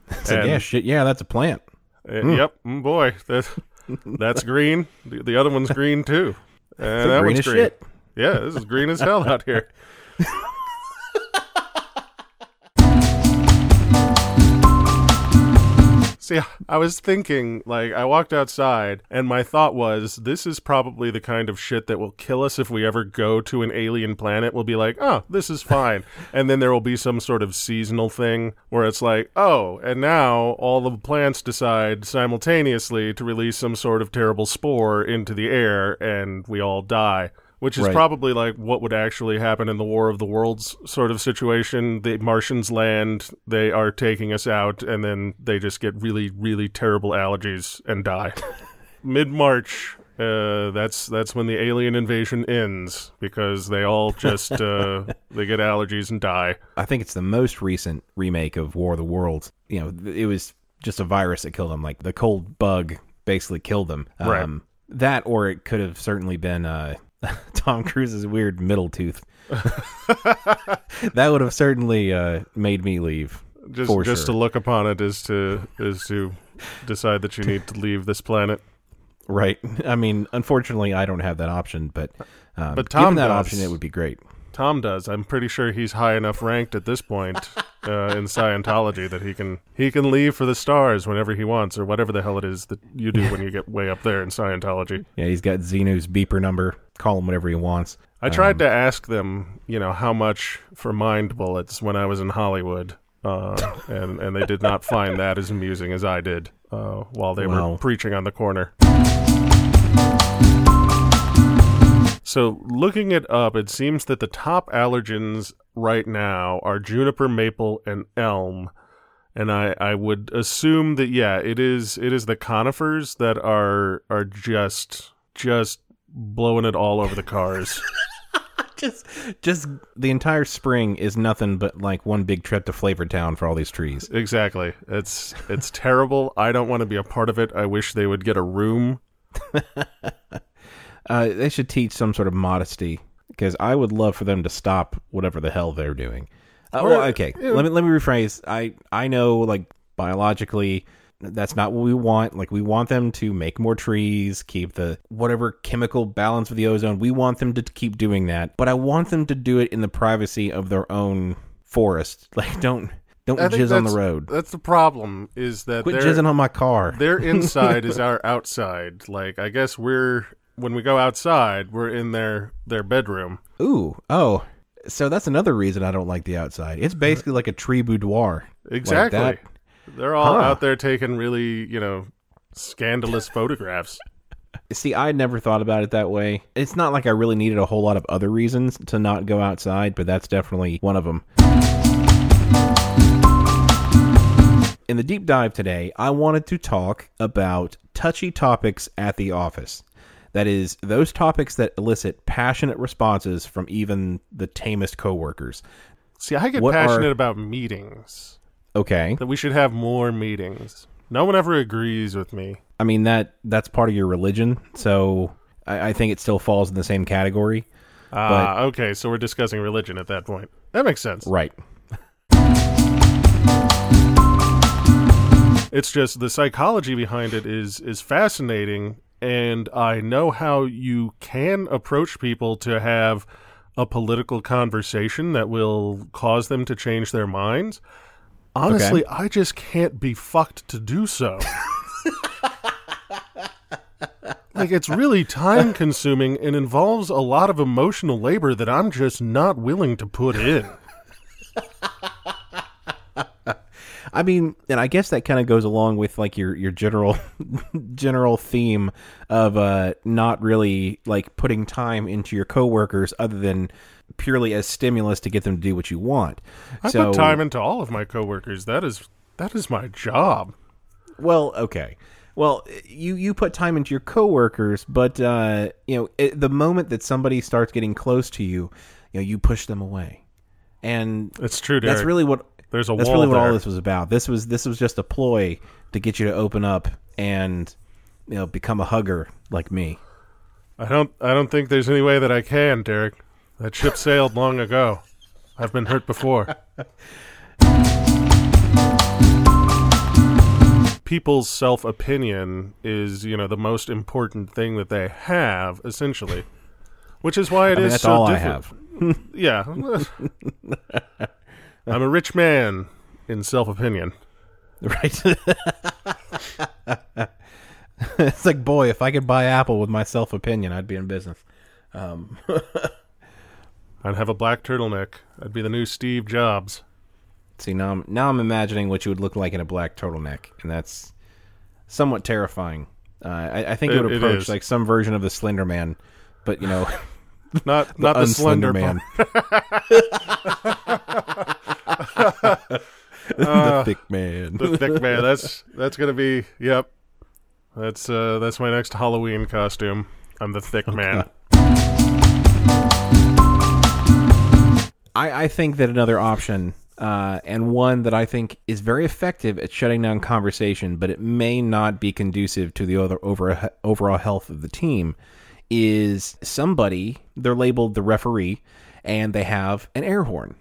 It's like, yeah, shit, yeah, that's a plant. Uh, Yep, mm, boy, that that's green. The, the other one's green too. (laughs) And that green one's green. shit. Yeah, this is green as hell out here. See, I was thinking, like, I walked outside, and my thought was, this is probably the kind of shit that will kill us if we ever go to an alien planet. We'll be like, oh, this is fine. (laughs) and then there will be some sort of seasonal thing where it's like, oh, and now all the plants decide simultaneously to release some sort of terrible spore into the air, and we all die. Which is Right. probably like what would actually happen in the War of the Worlds sort of situation. The Martians land, they are taking us out, and then they just get really, really terrible allergies and die. (laughs) Mid March, uh, that's that's when the alien invasion ends because they all just uh, (laughs) they get allergies and die. I think it's the most recent remake of War of the Worlds. You know, it was just a virus that killed them. Like the cold bug basically killed them. Right. Um, that, or it could have certainly been uh, (laughs) Tom Cruise's weird middle tooth. (laughs) that would have certainly uh, made me leave. Just just sure. to look upon it is to is to decide that you need to leave this planet. Right. (laughs) I mean, unfortunately, I don't have that option, but um, But Tom given that does. option, it would be great. Tom does. I'm pretty sure he's high enough ranked at this point (laughs) uh, in Scientology that he can he can leave for the stars whenever he wants, or whatever the hell it is that you do when you get way up there in Scientology. (laughs) Yeah, he's got Xenu's beeper number. Call him whatever he wants. I tried to ask them, you know, how much for mind bullets when I was in Hollywood, uh, (laughs) and and they did not find that as amusing as I did uh, while they Wow. were preaching on the corner. So, looking it up, it seems that the top allergens right now are juniper, maple, and elm. And I, I would assume that yeah, it is it is the conifers that are are just just blowing it all over the cars. (laughs) Just, just the entire spring is nothing but like one big trip to Flavor Town for all these trees. exactly. It's it's terrible. I don't want to be a part of it. I wish they would get a room. (laughs) Uh, they should teach some sort of modesty because I would love for them to stop whatever the hell they're doing. Uh, well, okay, let me let me rephrase. I I know like biologically that's not what we want. Like we want them to make more trees, keep the whatever chemical balance of the ozone. We want them to keep doing that, but I want them to do it in the privacy of their own forest. (laughs) Like don't don't I jizz on the road. That's the problem. Is that Quit they're- jizzing on my car. their (laughs) inside is our outside. Like I guess we're when we go outside, we're in their their bedroom. Ooh, oh. So that's another reason I don't like the outside. It's basically like a tree boudoir. Exactly. that. They're all Huh. out there taking really, you know, scandalous photographs. See, I never thought about it that way. It's not like I really needed a whole lot of other reasons to not go outside, but that's definitely one of them. In the deep dive today, I wanted to talk about touchy topics at the office. That is, those topics that elicit passionate responses from even the tamest coworkers. See, I get What are- passionate about meetings. Okay. That we should have more meetings. No one ever agrees with me. I mean that that's part of your religion, so I, I think it still falls in the same category. Ah, okay, so we're discussing religion at that point. That makes sense. Right. It's just the psychology behind it is is fascinating, and I know how you can approach people to have a political conversation that will cause them to change their minds, honestly, I just can't be fucked to do so. like it's really time consuming and involves a lot of emotional labor that I'm just not willing to put in. I mean, and I guess that kind of goes along with like your your general (laughs) general theme of uh not really like putting time into your coworkers other than purely as stimulus to get them to do what you want. I so, put time into all of my coworkers. That is that is my job. Well, okay. Well, you you put time into your coworkers, but uh, you know it, the moment that somebody starts getting close to you, you know you push them away, and It's true, Derek. that's really what There's a that's really what all this was about. This was this was just a ploy to get you to open up and you know become a hugger like me. I don't I don't think there's any way that I can, Derek. That ship (laughs) sailed long ago. I've been hurt before. People's self opinion is, you know, the most important thing that they have, essentially. Which is why it is I mean, that's so all I different. (laughs) Yeah. (laughs) I'm a rich man in self opinion. Right. (laughs) it's like, boy, if I could buy Apple with my self opinion, I'd be in business. Um, (laughs) I'd have a black turtleneck. I'd be the new Steve Jobs. see now, I'm, now I'm imagining what you would look like in a black turtleneck, and that's somewhat terrifying. Uh, I, I think it, It- would approach is. like some version of the Slender Man, but you know, (laughs) Not not the slender man. (laughs) (laughs) the thick man. the thick man. (laughs) That's that's gonna be yep. That's uh that's my next Halloween costume. I'm the thick man. I, I think that another option, uh, and one that I think is very effective at shutting down conversation, but it may not be conducive to the other over, overall health of the team, is somebody, they're labeled the referee, and they have an air horn.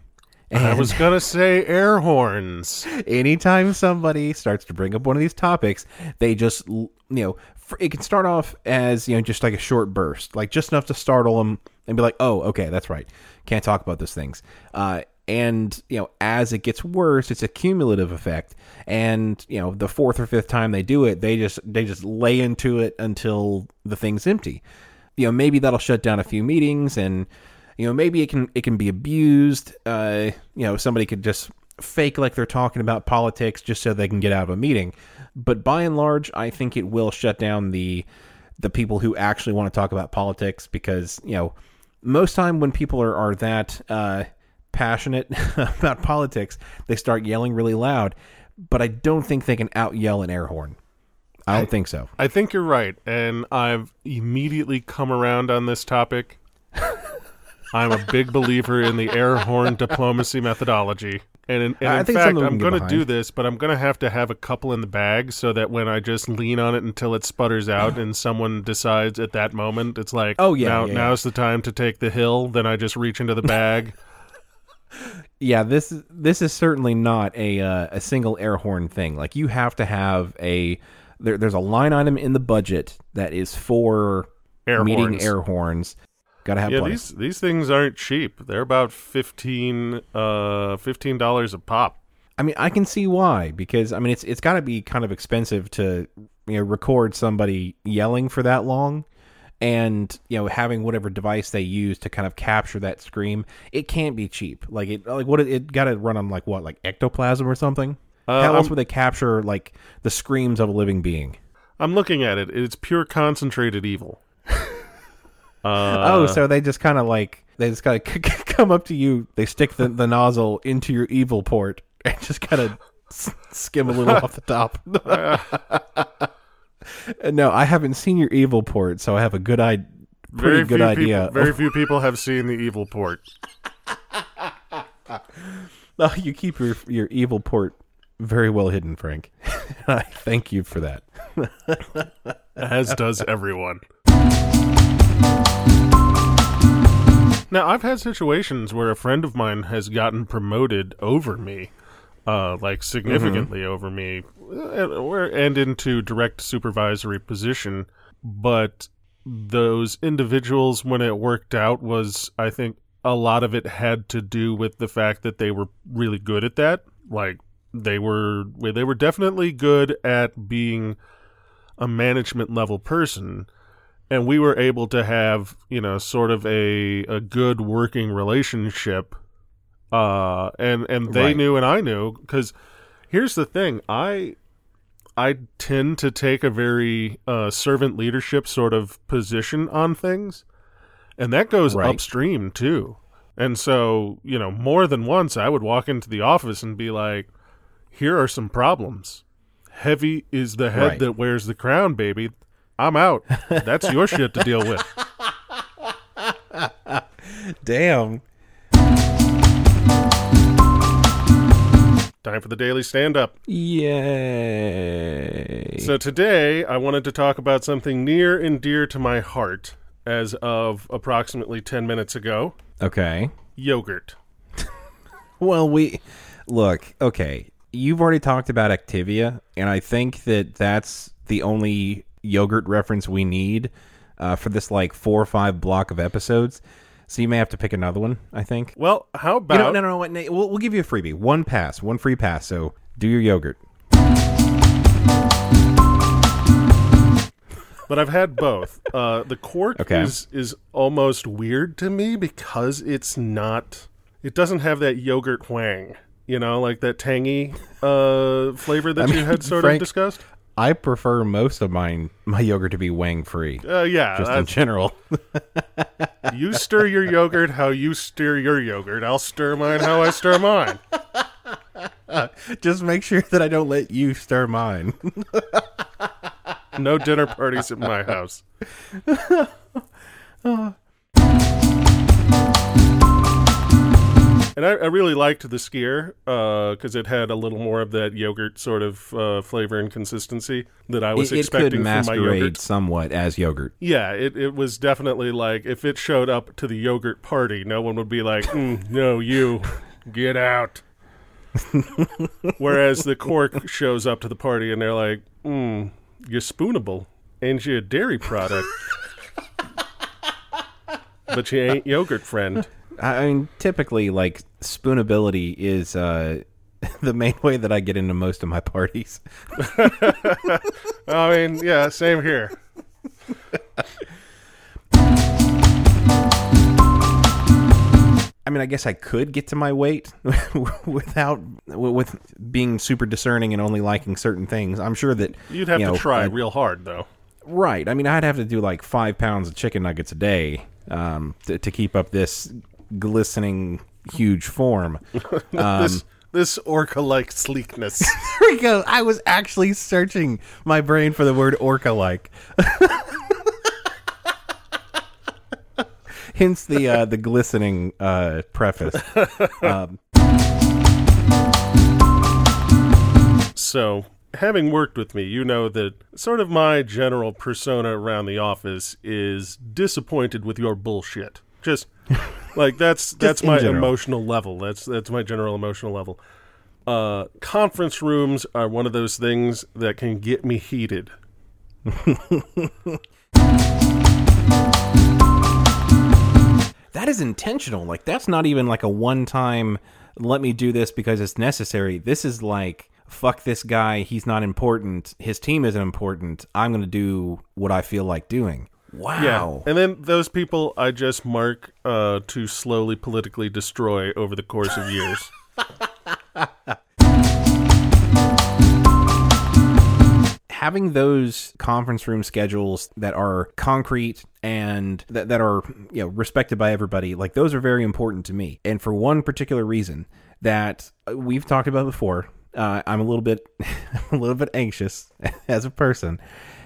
And I was gonna say air horns. (laughs) anytime somebody starts to bring up one of these topics, they just you know it can start off as you know just like a short burst, like just enough to startle them and be like, "Oh, okay, that's right, can't talk about those things." Uh, and you know, as it gets worse, it's a cumulative effect, and you know, the fourth or fifth time they do it, they just they just lay into it until the thing's empty. You know, maybe that'll shut down a few meetings and you know maybe it can it can be abused uh you know somebody could just fake like they're talking about politics just so they can get out of a meeting. But by and large i think it will shut down the the people who actually want to talk about politics because you know most time when people are, are that uh passionate (laughs) about politics they start yelling really loud. But i don't think they can out yell an air horn i don't think so I think you're right, and I've immediately come around on this topic. (laughs) I'm a big believer in the air horn diplomacy methodology. And in, and I in think fact, I'm going to do this, but I'm going to have to have a couple in the bag so that when I just lean on it until it sputters out (sighs) and someone decides at that moment, it's like, Oh, yeah, now, yeah, now's the time to take the hill. Then I just reach into the bag. (laughs) Yeah, this is this is certainly not a uh, a single air horn thing. Like you have to have a there, there's a line item in the budget that is for Air meeting horns. air horns. Got to have yeah, plenty. these these things aren't cheap. They're about 15 uh fifteen dollars a pop. I mean, I can see why because I mean it's it's got to be kind of expensive to you know record somebody yelling for that long, and you know having whatever device they use to kind of capture that scream. It can't be cheap. Like it like what it, it got to run on like what like ectoplasm or something. Uh, How else I'm- would they capture like the screams of a living being? I'm looking at it. It's pure concentrated evil. (laughs) oh, so they just kind of like they just kind of come up to you. They stick the, the nozzle into your evil port (laughs) and just kind of skim a little off the top. (laughs) no, I haven't seen your evil port, so I have a good idea. Pretty Very good few idea. People, very few people have seen the evil port. Oh, you keep your your evil port very well hidden, Frank. (laughs) I thank you for that. (laughs) as does everyone. Now, I've had situations where a friend of mine has gotten promoted over me, uh, like significantly over me, uh, and into direct supervisory position. But those individuals, when it worked out, was I think a lot of it had to do with the fact that they were really good at that. Like they were they were definitely good at being a management level person and we were able to have, you know, sort of a a good working relationship uh and and they Right. knew and I knew cuz here's the thing, I I tend to take a very uh, servant leadership sort of position on things, and that goes Right. upstream too. And so, you know, more than once, I would walk into the office and be like, "Here are some problems. Heavy is the head Right. that wears the crown, baby. I'm out. That's your shit to deal with." (laughs) Damn. Time for the daily stand-up. Yay. So today, I wanted to talk about something near and dear to my heart. As of approximately ten minutes ago, okay. yogurt. (laughs) Well, we look, okay. You've already talked about Activia, and I think that that's the only yogurt reference we need uh, for this like four or five block of episodes. So you may have to pick another one. I think. Well, how You about know, no, no, no. Wait, Nate, we'll, we'll give you a freebie. One pass, one free pass. So do your yogurt. But I've had both. Uh, the quark Okay. is is almost weird to me because it's not. It doesn't have that yogurt wang, you know, like that tangy uh, flavor that I you mean, had sort Frank- of discussed. I prefer most of mine, my yogurt to be wang free, Uh, yeah, just in general. (laughs) you stir your yogurt how you stir your yogurt. I'll stir mine how I stir mine. (laughs) just make sure that I don't let you stir mine. No dinner parties at my house. (laughs) And I, I really liked the skyr because it had a little more of that yogurt sort of uh, flavor and consistency that I was it, it expecting could from my masquerade yogurt. somewhat as yogurt. Yeah, it, it was definitely like if it showed up to the yogurt party, no one would be like, mm, "No, you get out." (laughs) Whereas the quark shows up to the party and they're like, mm, "You're spoonable, and you're a dairy product, but you ain't yogurt friend." I I mean, typically, like spoonability is uh, (laughs) the main way that I get into most of my parties. (laughs) I mean, yeah, same here. I mean, I guess I could get to my weight (laughs) without with being super discerning and only liking certain things. I'm sure that You'd have you to know, try uh, real hard, though. right. I mean, I'd have to do like five pounds of chicken nuggets a day um, to, to keep up this glistening huge form. Um, (laughs) this this orca-like sleekness. (laughs) There we go. I was actually searching my brain for the word orca like. (laughs) Hence the uh, the glistening uh, preface. So, having worked with me, you know that sort of my general persona around the office is disappointed with your bullshit. Just (laughs) like that's that's my general. emotional level. That's that's my general emotional level. Uh, conference rooms are one of those things that can get me heated. (laughs) That is intentional. Like that's not even like a one time. Let me do this because it's necessary. This is like fuck this guy. He's not important. His team isn't important. I'm going to do what I feel like doing. Wow. Yeah. And then those people I just mark uh, to slowly politically destroy over the course of years. (laughs) having those conference room schedules that are concrete and that, that are you know respected by everybody like those are very important to me and for one particular reason that uh, we've talked about before uh, i'm a little bit (laughs) a little bit anxious (laughs) as a person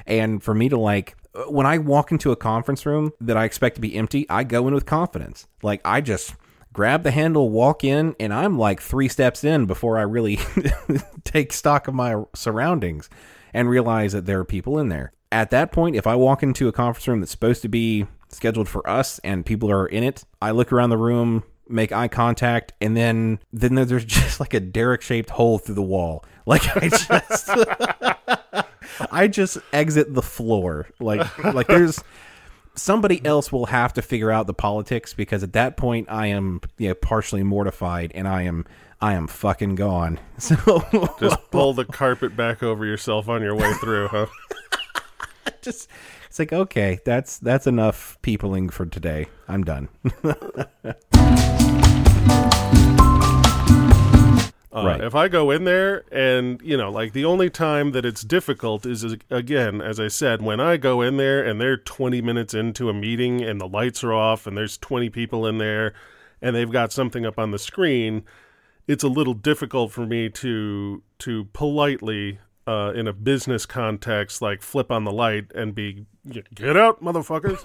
and for me to like when i walk into a conference room that i expect to be empty i go in with confidence like i just grab the handle, walk in, and I'm like three steps in before I really (laughs) take stock of my surroundings and realize that there are people in there. At that point, if I walk into a conference room that's supposed to be scheduled for us and people are in it, I look around the room, make eye contact, and then then there's (laughs) just like a Derek shaped hole through the wall. Like I just (laughs) I just exit the floor. Like like there's somebody else will have to figure out the politics because at that point I am you know, partially mortified and I am I am fucking gone. (laughs) So Just pull the carpet back over yourself on your way through, huh? (laughs) just it's like okay, that's that's enough peopling for today. I'm done. (laughs) Uh, Right. If I go in there and, you know, like the only time that it's difficult is, again, as I said, when I go in there and they're 20 minutes into a meeting and the lights are off and there's 20 people in there and they've got something up on the screen, it's a little difficult for me to to politely uh, in a business context like flip on the light and be get out motherfuckers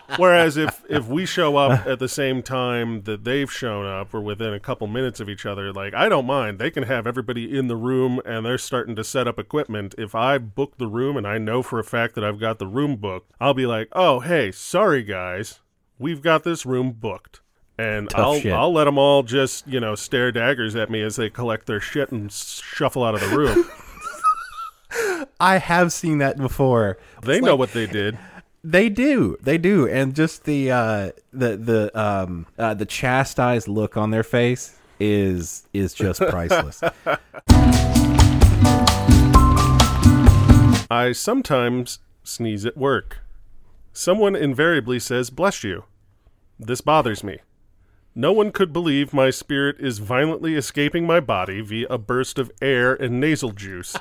(laughs) Whereas if if we show up at the same time that they've shown up, or within a couple minutes of each other, like I don't mind. They can have everybody in the room and they're starting to set up equipment. If I book the room and I know for a fact that I've got the room booked, I'll be like, "Oh, hey, sorry guys, we've got this room booked." And Tough I'll shit. I'll let them all just you know stare daggers at me as they collect their shit and shuffle out of the room. (laughs) I have seen that before. they know what they did. They do, they do, and just the uh, the the um uh, the chastised look on their face is is just (laughs) priceless. I sometimes sneeze at work. Someone invariably says, Bless you. This bothers me. No one could believe my spirit is violently escaping my body via a burst of air and nasal juice,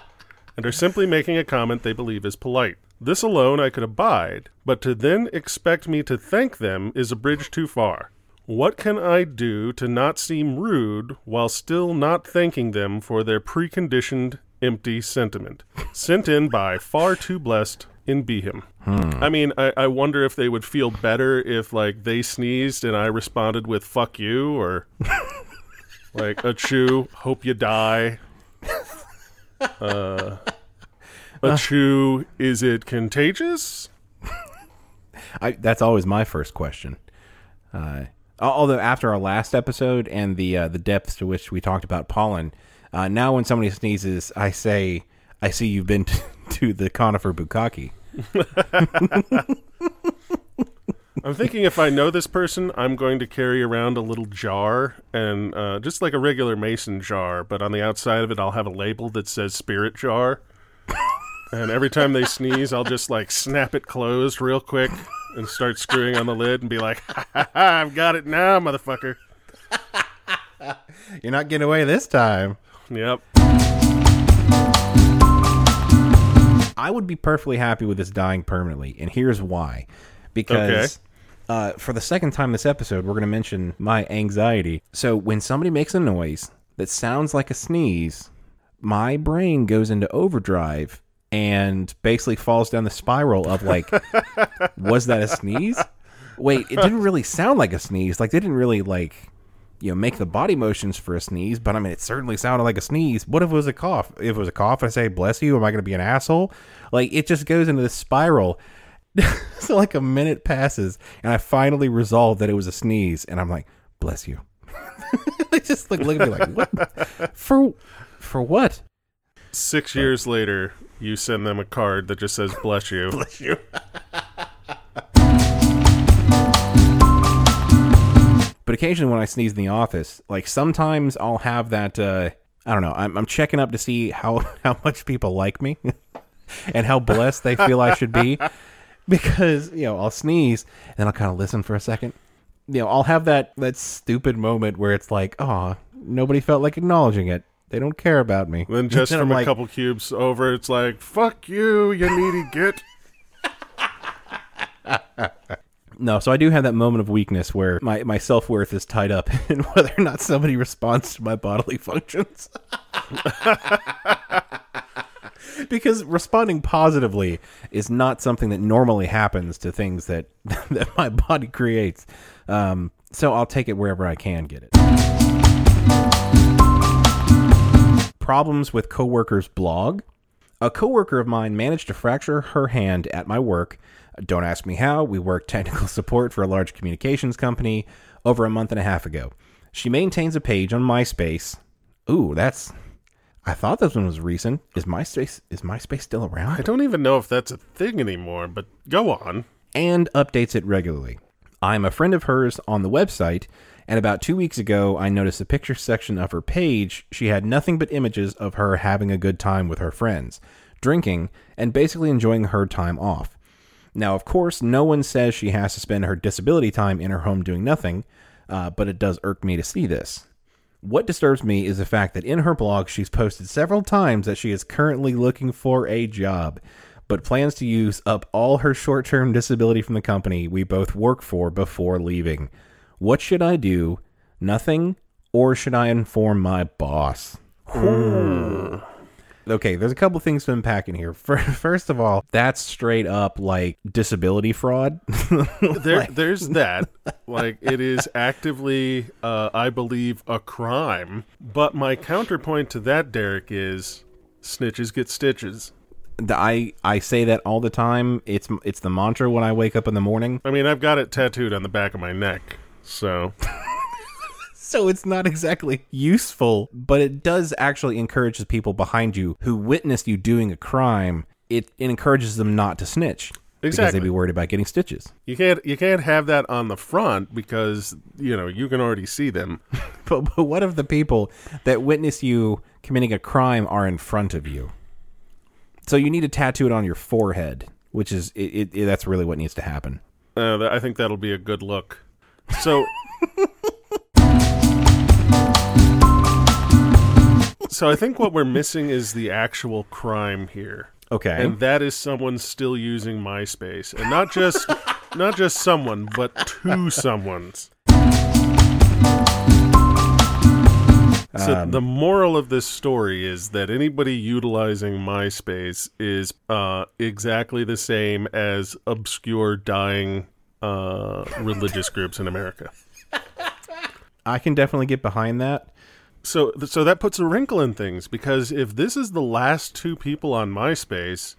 and are simply making a comment they believe is polite. This alone I could abide, but to then expect me to thank them is a bridge too far. What can I do to not seem rude while still not thanking them for their preconditioned empty sentiment? Sent in by Far Too Blessed in Beham. I mean, I, I wonder if they would feel better if, like, they sneezed and I responded with fuck you or, (laughs) like, a chew, hope you die. (laughs) Uh, a chew, is it contagious? (laughs) I, that's always my first question. Uh, although after our last episode and the uh, the depths to which we talked about pollen, uh, now when somebody sneezes, I say, "I see you've been (laughs) to, to the conifer bukkake." (laughs) I'm thinking if I know this person, I'm going to carry around a little jar and uh, just like a regular mason jar, but on the outside of it, I'll have a label that says spirit jar. And every time they sneeze, I'll just like snap it closed real quick and start screwing on the lid and be like, ha, ha, ha, I've got it now, motherfucker. You're not getting away this time. Yep. I would be perfectly happy with this dying permanently, and here's why. Because uh, for the second time this episode, we're going to mention my anxiety. So when somebody makes a noise that sounds like a sneeze, my brain goes into overdrive and basically falls down the spiral of like, (laughs) was that a sneeze? Wait, it didn't really sound like a sneeze. Like they didn't really like you know, make the body motions for a sneeze, but I mean, it certainly sounded like a sneeze. What if it was a cough? If it was a cough, I say, bless you, am I going to be an asshole? Like, it just goes into this spiral. (laughs) so, like, a minute passes, and I finally resolve that it was a sneeze, and I'm like, bless you. (laughs) they just like look at me like, what? For, for what? Six years later, you send them a card that just says, bless you. (laughs) Bless you. but occasionally when I sneeze in the office, like sometimes I'll have that. Uh, I don't know. I'm, I'm checking up to see how (laughs) how much people like me (laughs) and how blessed they feel I should be, because you know I'll sneeze and then I'll kind of listen for a second. You know, I'll have that that stupid moment where it's like, oh, nobody felt like acknowledging it. They don't care about me. Then just And I'm from a like, couple cubes over, it's like, fuck you, you needy git. (laughs) No, so I do have that moment of weakness where my, my self worth is tied up (laughs) in whether or not somebody responds to my bodily functions. (laughs) because responding positively is not something that normally happens to things that that my body creates. Um, so I'll take it wherever I can get it. Problems with coworkers' blog. A coworker of mine managed to fracture her hand at my work. Don't ask me how. We work technical (laughs) support for a large communications company over a month and a half ago. She maintains a page on MySpace. Ooh, that's. I thought this one was recent. Is MySpace is MySpace still around? I don't even know if that's a thing anymore, but go on. and updates it regularly. I'm a friend of hers on the website, and about two weeks ago, I noticed the picture section of her page. She had nothing but images of her having a good time with her friends, drinking, and basically enjoying her time off. Now, of course, no one says she has to spend her disability time in her home doing nothing, uh, but it does irk me to see this. What disturbs me is the fact that in her blog, she's posted several times that she is currently looking for a job, but plans to use up all her short term disability from the company we both work for before leaving. What should I do? Nothing? Or should I inform my boss? Okay, there's a couple things to unpack in here. (laughs) Fir- First of all, that's straight up like disability fraud. (laughs) There, there's (laughs) that. Like it is actively, uh, I believe, a crime. But my counterpoint to that, Derek, is snitches get stitches. I I say that all the time. It's it's the mantra when I wake up in the morning. I mean, I've got it tattooed on the back of my neck. So So it's not exactly useful, but it does actually encourage the people behind you who witnessed you doing a crime. It, it encourages them not to snitch because they'd be worried about getting stitches. you can't you can't have that on the front because you know you can already see them. (laughs) But, but what if the people that witness you committing a crime are in front of you? So you need to tattoo it on your forehead, which is it, it, it- that's really what needs to happen. Uh, I think that'll be a good look. So, so I think what we're missing is the actual crime here, Okay. and that is someone still using MySpace, and not just (laughs) not just someone, but two (laughs) someones. So the moral of this story is that anybody utilizing MySpace is uh, exactly the same as obscure dying uh, religious groups in America. I can definitely get behind that. So, so that puts a wrinkle in things because if this is the last two people on MySpace,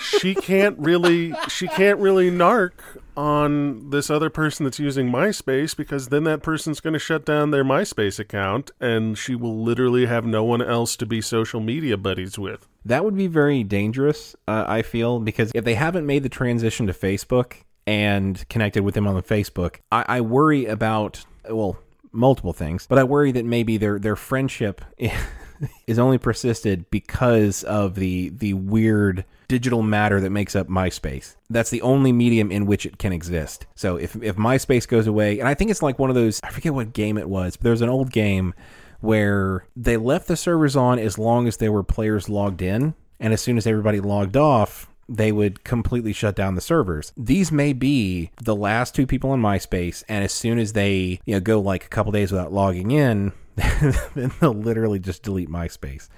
she can't really, she can't really narc on this other person that's using MySpace because then that person's going to shut down their MySpace account and she will literally have no one else to be social media buddies with. That would be very dangerous, uh, I feel, because if they haven't made the transition to Facebook and connected with them on the Facebook, I, I worry about well multiple things, but I worry that maybe their their friendship (laughs) is only persisted because of the the weird digital matter that makes up MySpace. That's the only medium in which it can exist. So if if MySpace goes away, and I think it's like one of those I forget what game it was, but there's an old game where they left the servers on as long as there were players logged in, and as soon as everybody logged off, they would completely shut down the servers. These may be the last two people in MySpace, and as soon as they you know go like a couple days without logging in, (laughs) then they'll literally just delete MySpace.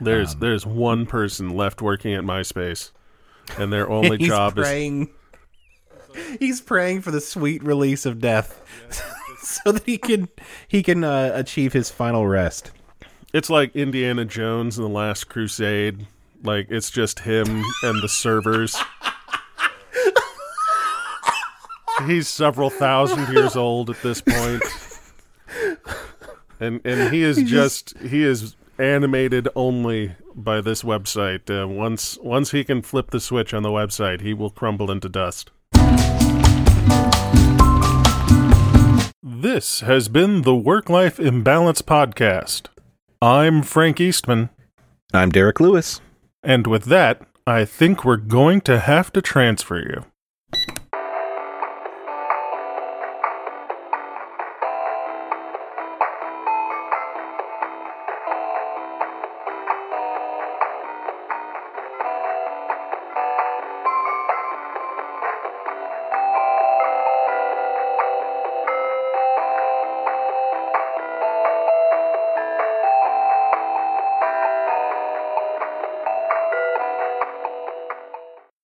There's there's one person left working at MySpace, and their (laughs) only he's job is praying. He's praying for the sweet release of death, (laughs) so that he can he can uh, achieve his final rest. it's like Indiana Jones and the Last Crusade. Like it's just him and the servers. He's several thousand years old at this point. And and he is just he is animated only by this website. Uh, once once he can flip the switch on the website, he will crumble into dust. This has been the Work Life Imbalance Podcast. I'm Frank Eastman. I'm Derek Lewis. And with that, I think we're going to have to transfer you.